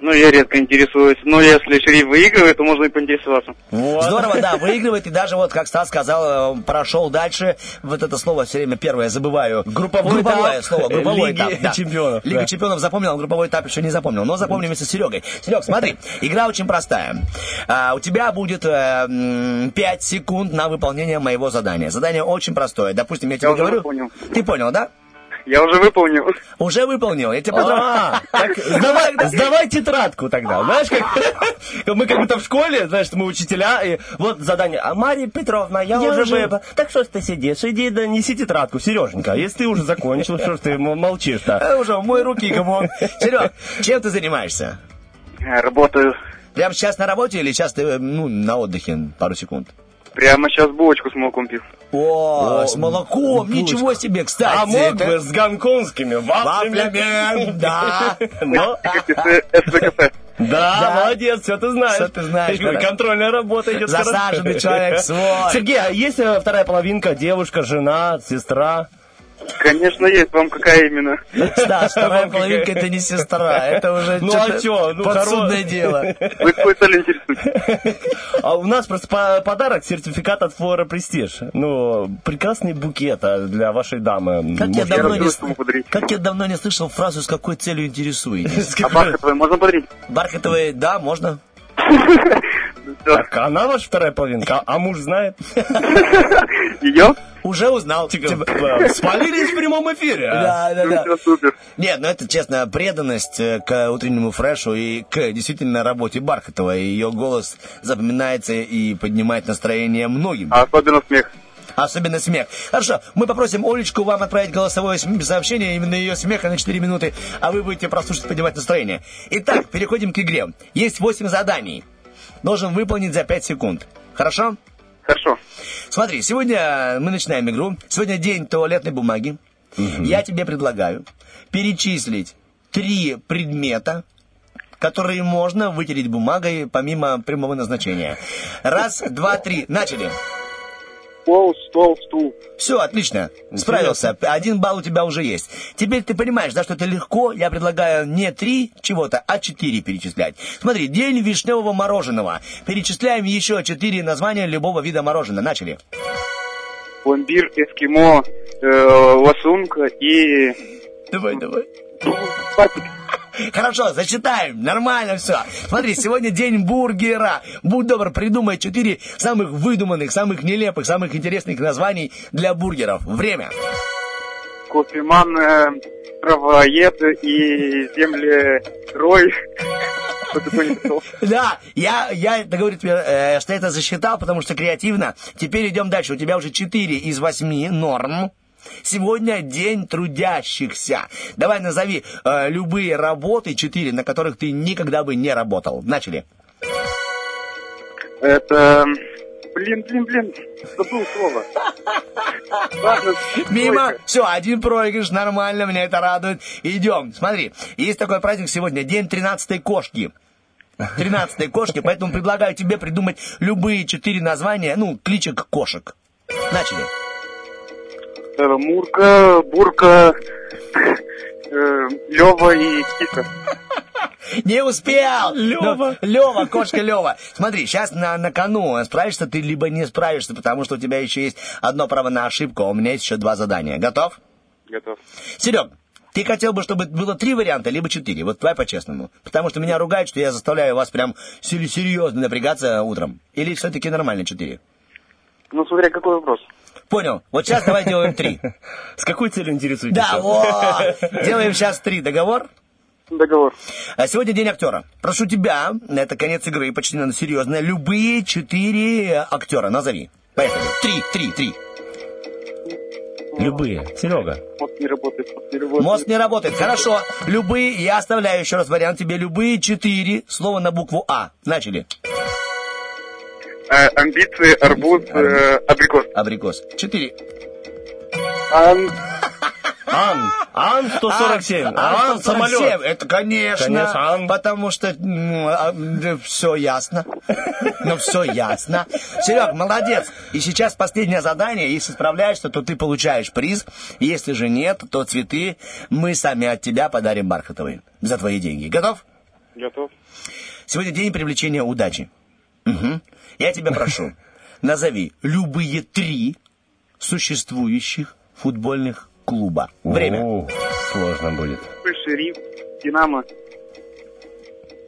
Ну, я редко интересуюсь. Но если шериф выигрывает, то можно и поинтересоваться. Здорово, да, выигрывает. И даже вот, как Стас сказал, э, прошел дальше. Вот это слово все время первое забываю. Групповой Групповое этап слово, групповой Лиги этап. да. чемпионов, Лига да. чемпионов запомнил, а групповой этап еще не запомнил. Но запомним вместе с Серегой. Серег, смотри, игра очень простая. А, у тебя будет 5 секунд на выполнение моего задания. Задание очень простое. Допустим, я тебе уже говорю... выполнил. Ты понял, да? Я уже выполнил. Уже выполнил. Я тебя А, поздравляю. так сдавай, сдавай тетрадку тогда. Знаешь, как мы как будто в школе, знаешь, мы учителя, и вот задание. А Мария Петровна, я, Я уже выпа- Так что ж ты сидишь? Иди да неси тетрадку, Сереженька. Если ты уже закончил, что ж ты молчишь-то? Э, Уже мой руки, come on. Серег, чем ты занимаешься? Работаю. Прямо сейчас на работе или сейчас ты э, ну, на отдыхе пару секунд? Прямо сейчас булочку с молоком пил. О, с молоком, ничего себе, кстати. А мог бы это- с гонконгскими вафлями. Вафлями, да. Но, СВКП. да, Да. молодец, все ты знаешь. Всё ты знаешь. Контрольная работа идет. Засаженный человек свой. Сергей, а есть э, вторая половинка, девушка, жена, сестра? Конечно, есть. Вам какая именно? Стас, вторая половинка это не сестра, это уже Ну, а чё? Ну, подсудное хоро- дело. Вы какой целью интересуетесь? А у нас просто по- подарок, сертификат от Флора Престиж. Ну, прекрасный букет а, для вашей дамы. Как я, давно не, как я давно не слышал фразу «с какой целью интересуетесь». А бархатовый можно подарить? Бархатовые, да, можно. Так, она ваша вторая половинка, а муж знает? Ее? Уже узнал. Типа, э, Спалились в прямом эфире. а? Да, да, да. супер. Нет, ну это честно, преданность э, к утреннему фрешу и к действительно работе Бархатова. Ее голос запоминается и поднимает настроение многим. А особенно смех. Особенно смех. Хорошо, мы попросим Олечку вам отправить голосовое сообщение, именно ее смеха на 4 минуты, а вы будете прослушать, поднимать настроение. Итак, переходим к игре. Есть 8 заданий. Должен выполнить за 5 секунд. Хорошо? Хорошо. Смотри, сегодня мы начинаем игру. Сегодня день туалетной бумаги. Я тебе предлагаю перечислить три предмета, которые можно вытереть бумагой помимо прямого назначения. Раз, два, три. Начали. Пол, стол, стул. Все, отлично. Справился. Один балл у тебя уже есть. Теперь ты понимаешь, да, что это легко. Я предлагаю не три чего-то, а четыре перечислять. Смотри, день вишневого мороженого. Перечисляем еще четыре названия любого вида мороженого. Начали. Пломбир, эскимо, э, лосунка и... Давай, давай. Хорошо, зачитаем. Нормально все. Смотри, сегодня день бургера. Будь добр, придумай четыре самых выдуманных, самых нелепых, самых интересных названий для бургеров. Время. Кофеман, травоед и землерой. Да, я, я говорю тебе, э, что это засчитал, потому что креативно. Теперь идем дальше. У тебя уже 4 из 8 норм. Сегодня день трудящихся. Давай назови э, любые работы, 4, на которых ты никогда бы не работал. Начали. Это... Блин, блин, блин. Забыл слово. Ладно, Мимо. тройка. Все, один проигрыш, нормально, меня это радует. Идем. Смотри, есть такой праздник сегодня, день 13-й кошки. 13-й кошки, поэтому предлагаю тебе придумать любые четыре названия, ну, кличек кошек. Начали. Э, Мурка, Бурка, э, Лева и Киска. Не успел! Лёва. Ну, Лёва, кошка Лёва. Смотри, сейчас на, на кону справишься ты, либо не справишься, потому что у тебя еще есть одно право на ошибку, а у меня есть еще два задания. Готов? Готов. Серег, ты хотел бы, чтобы было три варианта, либо четыре. Вот давай по-честному. Потому что меня ругают, что я заставляю вас прям сер- серьезно напрягаться утром. Или все-таки нормально четыре? Ну, смотря какой вопрос. Понял. Вот сейчас давай делаем три. С какой целью интересуетесь? Да, вот. Делаем сейчас три. Договор? Договор. А сегодня день актера. Прошу тебя, это конец игры, почти надо серьезно. Любые четыре актера назови. Поехали. Три, три, три. Любые. Серега. Мозг не работает, мозг не работает. Мозг не работает. Хорошо. Любые, я оставляю еще раз вариант тебе. Любые четыре слова на букву А. Начали. Э, амбиции, арбуз, э, абрикос. Абрикос. Четыре. Ан- Ан. Ан 147. А, Ан, 147. самолет. Это, конечно. Конечно, Ан. Потому что все ясно. Ну, все ясно. Серег, молодец. И сейчас последнее задание. Если справляешься, то ты получаешь приз. Если же нет, то цветы мы сами от тебя подарим бархатовые. За твои деньги. Готов? Готов. Сегодня день привлечения удачи. Мгм. Я тебя прошу, назови любые три существующих футбольных клуба. Время. О, сложно будет. Шериф, Динамо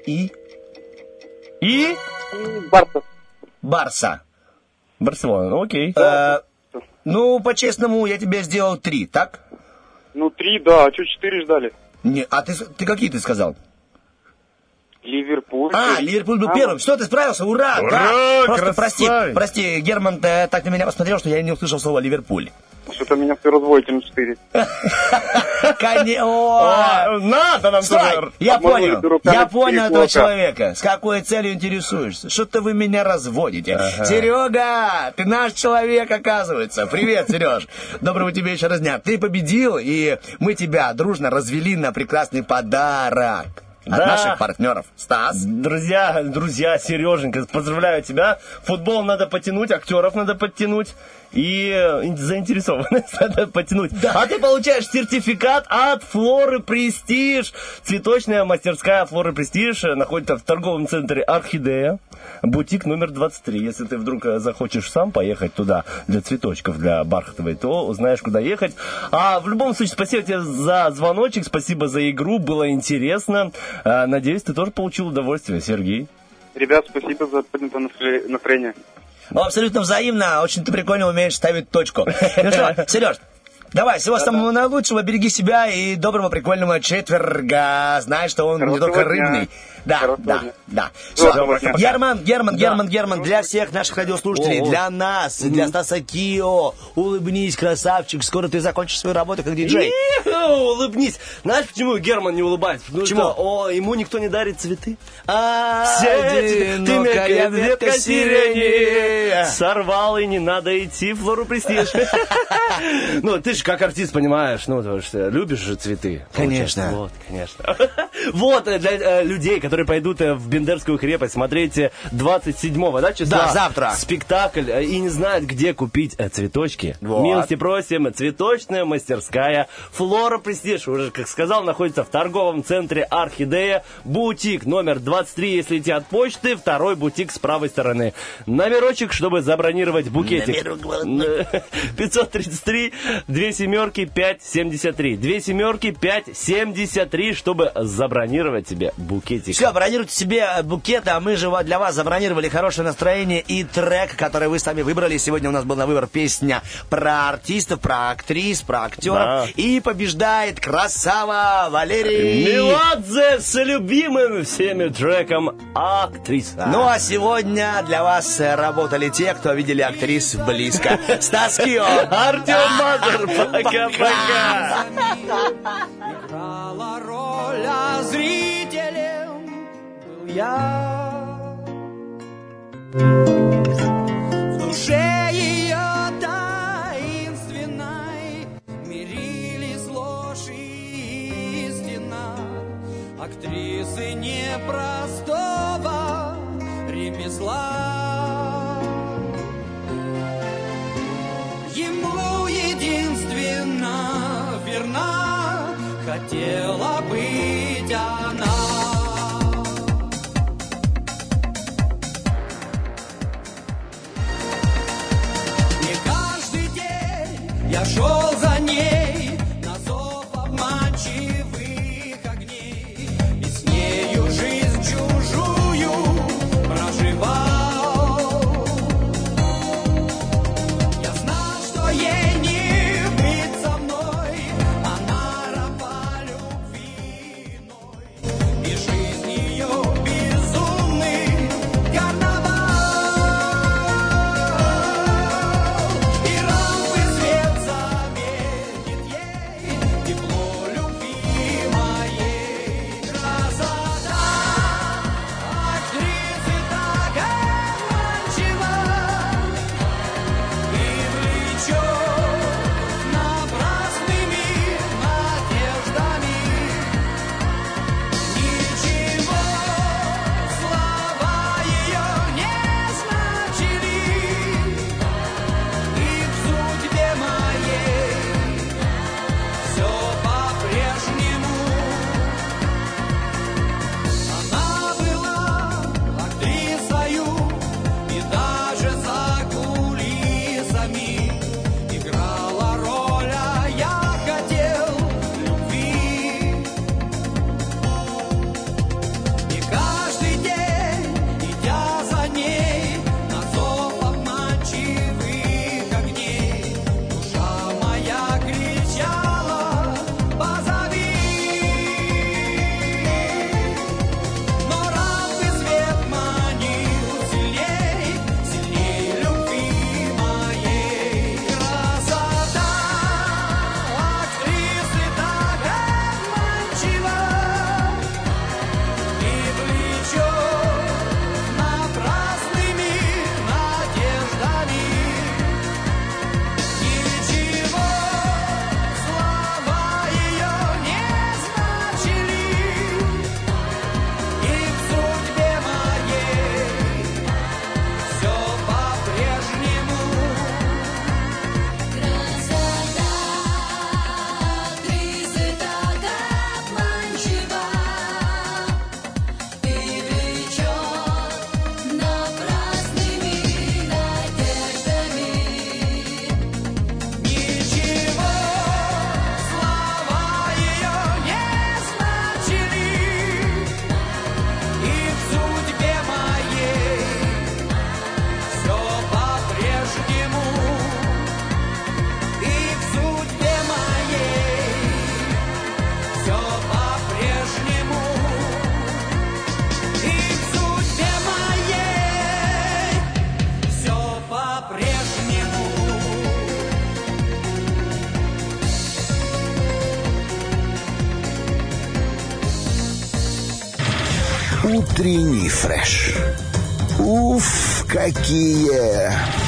И И и Барсов. Барса. Барселона. Ну, Окей. Э, ну, по-честному, я тебе сделал три, так? Ну, три, да. А что, четыре ждали? Не, а ты, ты какие ты сказал? Ливерпуль. А, Ливерпуль был Динамо. первым. Все, ты справился, ура! Ура, да. Просто прости, красавец. прости, Герман э, так на меня посмотрел, что я не услышал слово Ливерпуль. Что-то меня все разводите на четыре. Коне- О, О, надо нам тоже. Я понял, я понял этого человека. С какой целью интересуешься? Что-то вы меня разводите. Серега, ты наш человек, оказывается. Привет, Сереж. Доброго тебе еще раз дня. Ты победил, и мы тебя дружно развели на прекрасный подарок. От Да. наших партнеров. Стас. Друзья, друзья, Сереженька, поздравляю тебя. Футбол надо потянуть, актеров надо подтянуть и э, заинтересованность надо потянуть. А ты получаешь сертификат от Флоры Престиж. Цветочная мастерская Флоры Престиж э, находится в торговом центре Орхидея, бутик номер 23. Если ты вдруг э, захочешь сам поехать туда для цветочков, для бархатовой, то узнаешь, куда ехать. А в любом случае, спасибо тебе за звоночек, спасибо за игру, было интересно. Надеюсь, ты тоже получил удовольствие, Сергей. Ребят, спасибо за поднятое настро- настроение. Ну, абсолютно взаимно. Очень ты прикольно умеешь ставить точку. Ну что, Сереж, давай, всего самого наилучшего, береги себя и доброго, прикольного четверга. Знай, что он не только дня. рыбный. Да, да, да. Доброго дня. Герман, Герман, Герман, Герман, для всех наших радиослушателей, О, для нас, для Стаса Кио. Улыбнись, красавчик, скоро ты закончишь свою работу как диджей. Улыбнись. Знаешь, почему Герман не улыбается? Потому Почему? что о, ему никто не дарит цветы. Одинокая ветка сирени. Сорвал, и не надо идти в Флору Престиж. Ну, ты же как артист понимаешь, ну, потому что любишь же цветы. Конечно. Вот, конечно. Вот, э, для э, людей, которые пойдут э, в Бендерскую крепость смотреть э, 27-го, да, числа? Да, завтра. Спектакль э, и не знают, где купить э, цветочки. Вот. Милости просим, цветочная мастерская Флора Престиж, уже, как сказал, находится в торговом центре Орхидея, бутик номер 23, если идти от почты, второй бутик с правой стороны. Номерочек, чтобы забронировать букетик. Номерок главный. 533, две семерки, 573. Две семерки, 573, чтобы забронировать себе букетик. Все, бронируйте себе букеты, а мы же для вас забронировали хорошее настроение и трек, который вы сами выбрали. Сегодня у нас был на выбор песня про артистов, про актрис, про актеров. Да. И побеждает красава Валерий. Меладзе с любимым всеми треком актриса. Ну а сегодня для вас э, работали те, кто видели актрис близко. Стас Кио. Артем Мазур, пока-пока. Играла роль, а зрителем был я. В душе ее таинственной мирились ложь и истина. Актрисы непростого ремесла. Ему единственно верна хотела быть день я шел за ней фреш. Уф, какие!